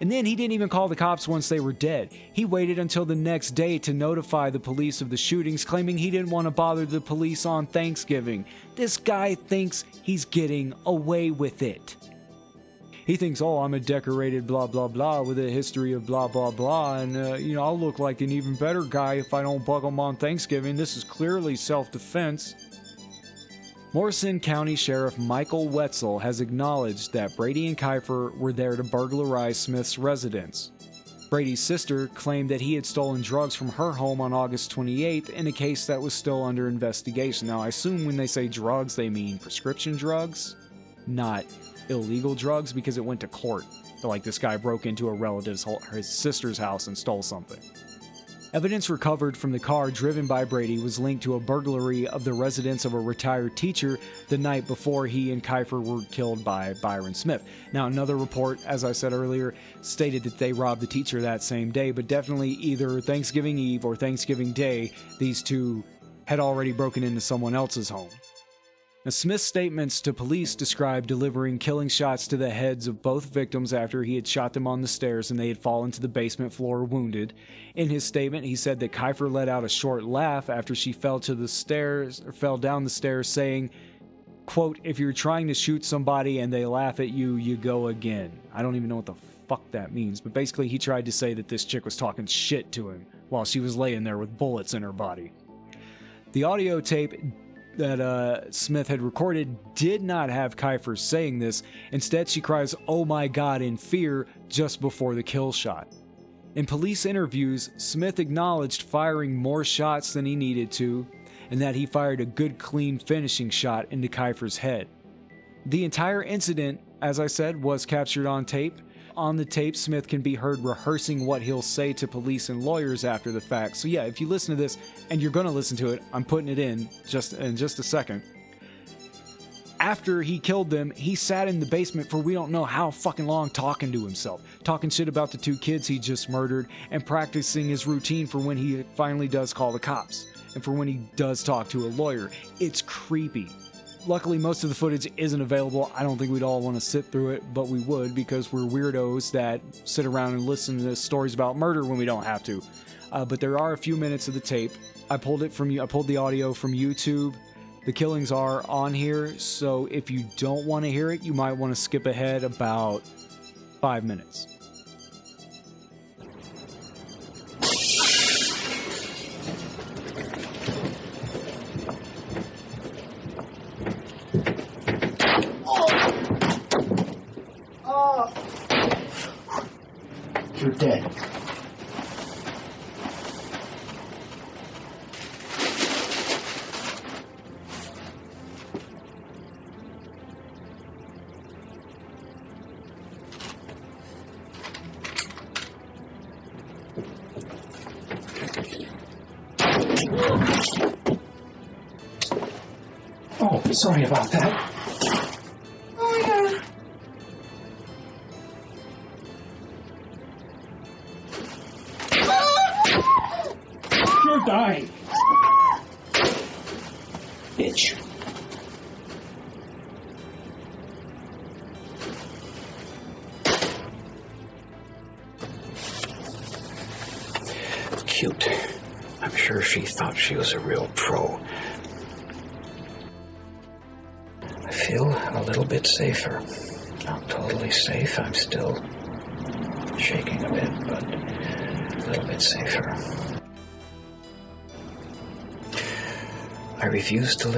And then he didn't even call the cops once they were dead. He waited until the next day to notify the police of the shootings, claiming he didn't want to bother the police on Thanksgiving. This guy thinks he's getting away with it. He thinks, oh, I'm a decorated blah, blah, blah with a history of blah, blah, blah, and, uh, you know, I'll look like an even better guy if I don't bug him on Thanksgiving. This is clearly self defense. Morrison County Sheriff Michael Wetzel has acknowledged that Brady and Kifer were there to burglarize Smith's residence. Brady's sister claimed that he had stolen drugs from her home on August 28th in a case that was still under investigation. Now, I assume when they say drugs, they mean prescription drugs, not illegal drugs because it went to court. like this guy broke into a relative's, his sister's house and stole something. Evidence recovered from the car driven by Brady was linked to a burglary of the residence of a retired teacher the night before he and Kifer were killed by Byron Smith. Now, another report, as I said earlier, stated that they robbed the teacher that same day, but definitely either Thanksgiving Eve or Thanksgiving Day, these two had already broken into someone else's home. Now, Smith's statements to police described delivering killing shots to the heads of both victims after he had shot them on the stairs and they had fallen to the basement floor wounded. In his statement, he said that Kifer let out a short laugh after she fell to the stairs or fell down the stairs, saying, quote, if you're trying to shoot somebody and they laugh at you, you go again. I don't even know what the fuck that means, but basically he tried to say that this chick was talking shit to him while she was laying there with bullets in her body. The audio tape that uh, Smith had recorded did not have Kifer saying this. Instead, she cries, Oh my God, in fear just before the kill shot. In police interviews, Smith acknowledged firing more shots than he needed to, and that he fired a good, clean finishing shot into Kifer's head. The entire incident, as I said, was captured on tape, on the tape, Smith can be heard rehearsing what he'll say to police and lawyers after the fact. So yeah, if you listen to this and you're to listen to it, I'm putting it in just in just a second. After he killed them, he sat in the basement for we don't know how fucking long talking to himself, talking shit about the two kids he just murdered and practicing his routine for when he finally does call the cops and for when he does talk to a lawyer. It's creepy. Luckily, most of the footage isn't available. I don't think we'd all want to sit through it, but we would because we're weirdos that sit around and listen to stories about murder when we don't have to. Uh, but there are a few minutes of the tape. I pulled it from you. I pulled the audio from YouTube. The killings are on here, so if you don't want to hear it, you might want to skip ahead about five minutes.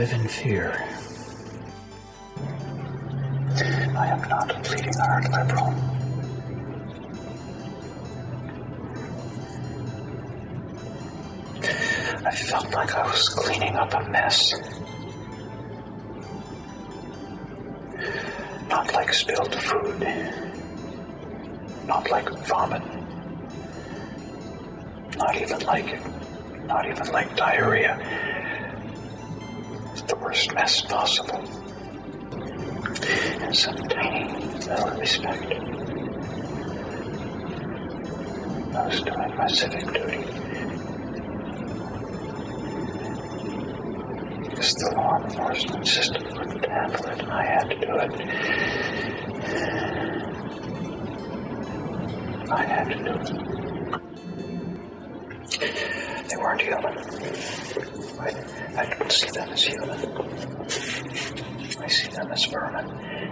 Live in fear. I am not a bleeding heart liberal. I felt like I was cleaning up a mess. Not like spilled food. Not like vomit. Not even like not even like diarrhea. The worst mess possible. In some tiny little respect. I was doing my civic duty. Because the law enforcement system couldn't handle it, and I had to do it. I had to do it. They weren't human. I, see them as human. I see them as vermin.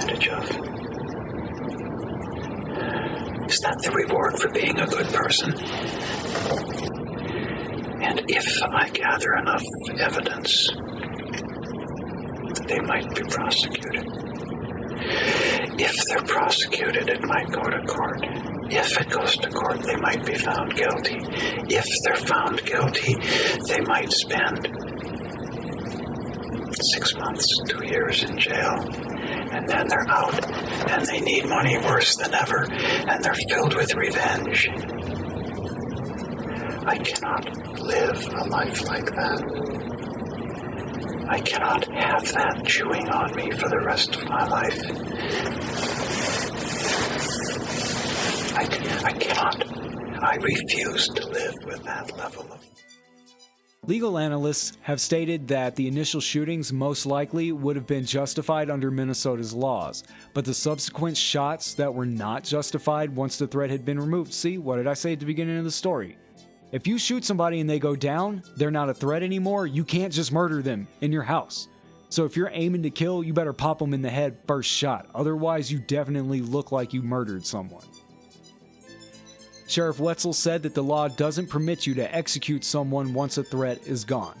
Advantage of. Is that the reward for being a good person? And if I gather enough evidence, they might be prosecuted. If they're prosecuted, it might go to court. If it goes to court, they might be found guilty. If they're found guilty, they might spend six months, two years in jail. And then they're out, and they need money worse than ever, and they're filled with revenge. I cannot live a life like that. I cannot have that chewing on me for the rest of my life. I, I cannot. I refuse to live with that level of. Legal analysts have stated that the initial shootings most likely would have been justified under Minnesota's laws, but the subsequent shots that were not justified once the threat had been removed. See, what did I say at the beginning of the story? If you shoot somebody and they go down, they're not a threat anymore. You can't just murder them in your house. So if you're aiming to kill, you better pop them in the head first shot. Otherwise, you definitely look like you murdered someone. Sheriff Wetzel said that the law doesn't permit you to execute someone once a threat is gone.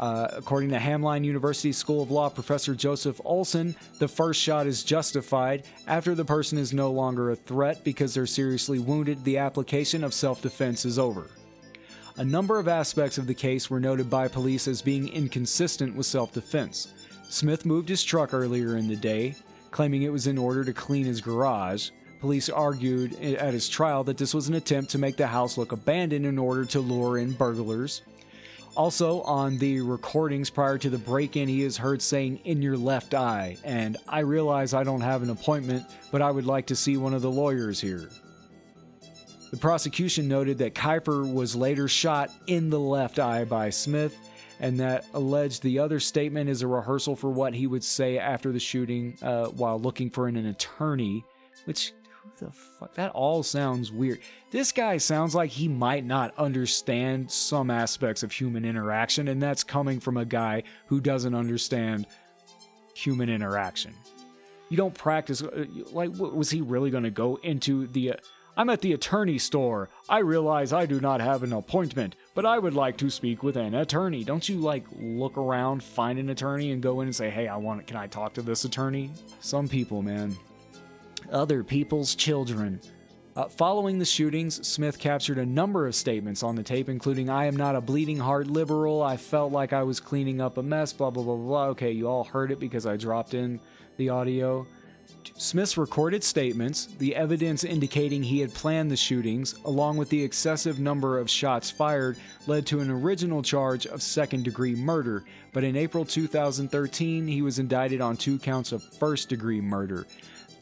Uh, according to Hamline University School of Law professor Joseph Olson, the first shot is justified after the person is no longer a threat because they're seriously wounded. The application of self defense is over. A number of aspects of the case were noted by police as being inconsistent with self defense. Smith moved his truck earlier in the day, claiming it was in order to clean his garage. Police argued at his trial that this was an attempt to make the house look abandoned in order to lure in burglars. Also, on the recordings prior to the break in, he is heard saying, In your left eye. And I realize I don't have an appointment, but I would like to see one of the lawyers here. The prosecution noted that Kifer was later shot in the left eye by Smith, and that alleged the other statement is a rehearsal for what he would say after the shooting uh, while looking for an, an attorney, which the fuck? That all sounds weird. This guy sounds like he might not understand some aspects of human interaction, and that's coming from a guy who doesn't understand human interaction. You don't practice. Uh, like, was he really going to go into the. Uh, I'm at the attorney store. I realize I do not have an appointment, but I would like to speak with an attorney. Don't you like look around, find an attorney, and go in and say, "Hey, I want. Can I talk to this attorney?" Some people, man, other people's children. Uh, following the shootings, Smith captured a number of statements on the tape, including I am not a bleeding heart liberal. I felt like I was cleaning up a mess, blah, blah, blah, blah. Okay, you all heard it because I dropped in the audio. Smith's recorded statements, the evidence indicating he had planned the shootings, along with the excessive number of shots fired, led to an original charge of second degree murder. But in April 2013, he was indicted on two counts of first degree murder.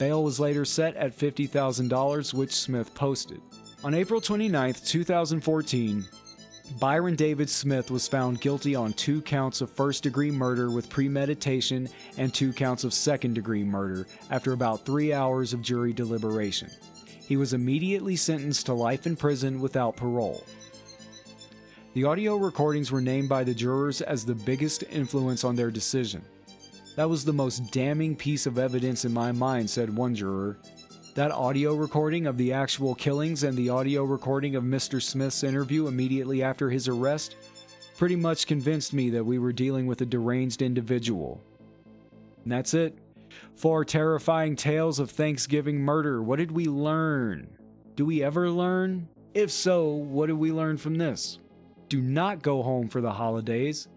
Bail was later set at $50,000, which Smith posted. On April 29, 2014, Byron David Smith was found guilty on two counts of first degree murder with premeditation and two counts of second degree murder after about three hours of jury deliberation. He was immediately sentenced to life in prison without parole. The audio recordings were named by the jurors as the biggest influence on their decision. That was the most damning piece of evidence in my mind, said one juror. That audio recording of the actual killings and the audio recording of Mr. Smith's interview immediately after his arrest pretty much convinced me that we were dealing with a deranged individual. And that's it. Four terrifying tales of Thanksgiving murder. What did we learn? Do we ever learn? If so, what did we learn from this? Do not go home for the holidays.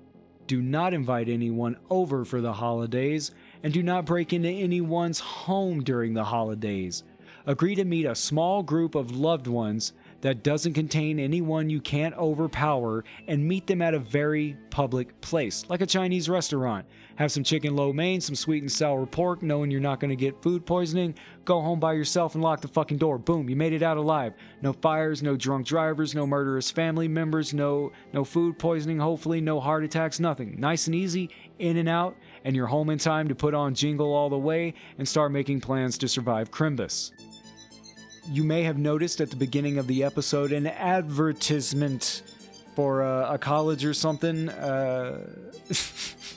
Do not invite anyone over for the holidays, and do not break into anyone's home during the holidays. Agree to meet a small group of loved ones that doesn't contain anyone you can't overpower and meet them at a very public place, like a Chinese restaurant. Have some chicken lo mein, some sweet and sour pork, knowing you're not going to get food poisoning. Go home by yourself and lock the fucking door. Boom, you made it out alive. No fires, no drunk drivers, no murderous family members, no no food poisoning, hopefully no heart attacks, nothing. Nice and easy, in and out, and you're home in time to put on Jingle All the Way and start making plans to survive Crimbus. you may have noticed at the beginning of the episode an advertisement for uh, a college or something. Uh,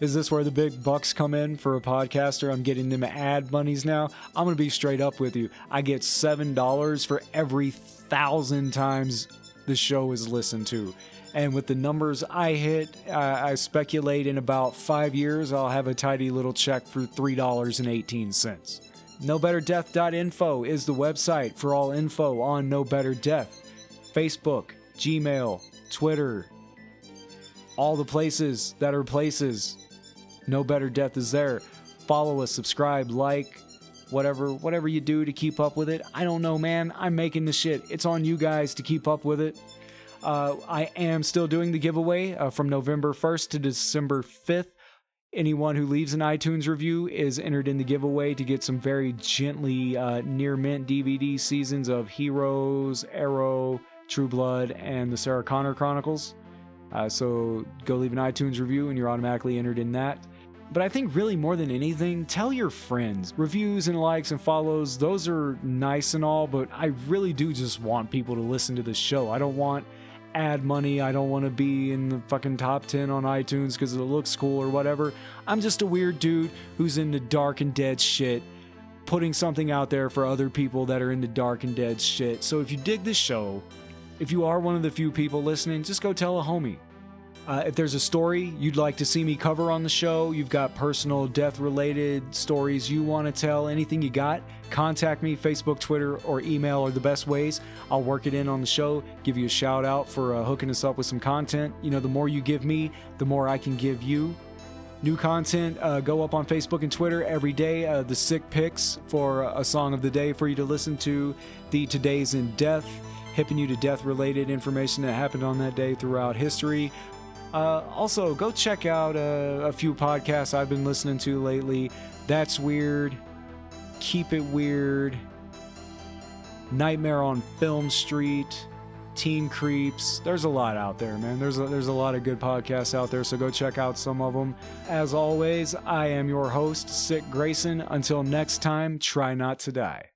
is this where the big bucks come in for a podcaster? I'm getting them ad monies now. I'm going to be straight up with you. I get $7 for every thousand times the show is listened to. And with the numbers I hit, I, I speculate in about five years I'll have a tidy little check for $3.18. NoBetterDeath.info is the website for all info on No Better Death. Facebook, Gmail, Twitter, all the places that are places. No Better Death is there. Follow us, subscribe, like, whatever whatever you do to keep up with it. I don't know, man. I'm making the shit. It's on you guys to keep up with it. Uh, I am still doing the giveaway uh, from November 1st to December 5th. Anyone who leaves an iTunes review is entered in the giveaway to get some very gently uh, near mint DVD seasons of Heroes, Arrow, True Blood, and the Sarah Connor Chronicles. Uh, so go leave an iTunes review and you're automatically entered in that. But I think really more than anything, tell your friends. Reviews and likes and follows, those are nice and all, but I really do just want people to listen to the show. I don't want ad money. I don't want to be in the fucking top 10 on iTunes because it looks cool or whatever. I'm just a weird dude who's into dark and dead shit, putting something out there for other people that are into dark and dead shit. So if you dig this show, if you are one of the few people listening, just go tell a homie. Uh, if there's a story you'd like to see me cover on the show, you've got personal death related stories you want to tell, anything you got, contact me. Facebook, Twitter, or email are the best ways. I'll work it in on the show, give you a shout out for uh, hooking us up with some content. You know, the more you give me, the more I can give you. New content uh, go up on Facebook and Twitter every day. Uh, the sick picks for a song of the day for you to listen to. The Today's in Death, hipping you to death related information that happened on that day throughout history. Uh, also, go check out uh, a few podcasts I've been listening to lately. That's Weird, Keep It Weird, Nightmare on Film Street, Teen Creeps. There's a lot out there, man. There's a, there's a lot of good podcasts out there, so go check out some of them. As always, I am your host, Sick Grayson. Until next time, try not to die.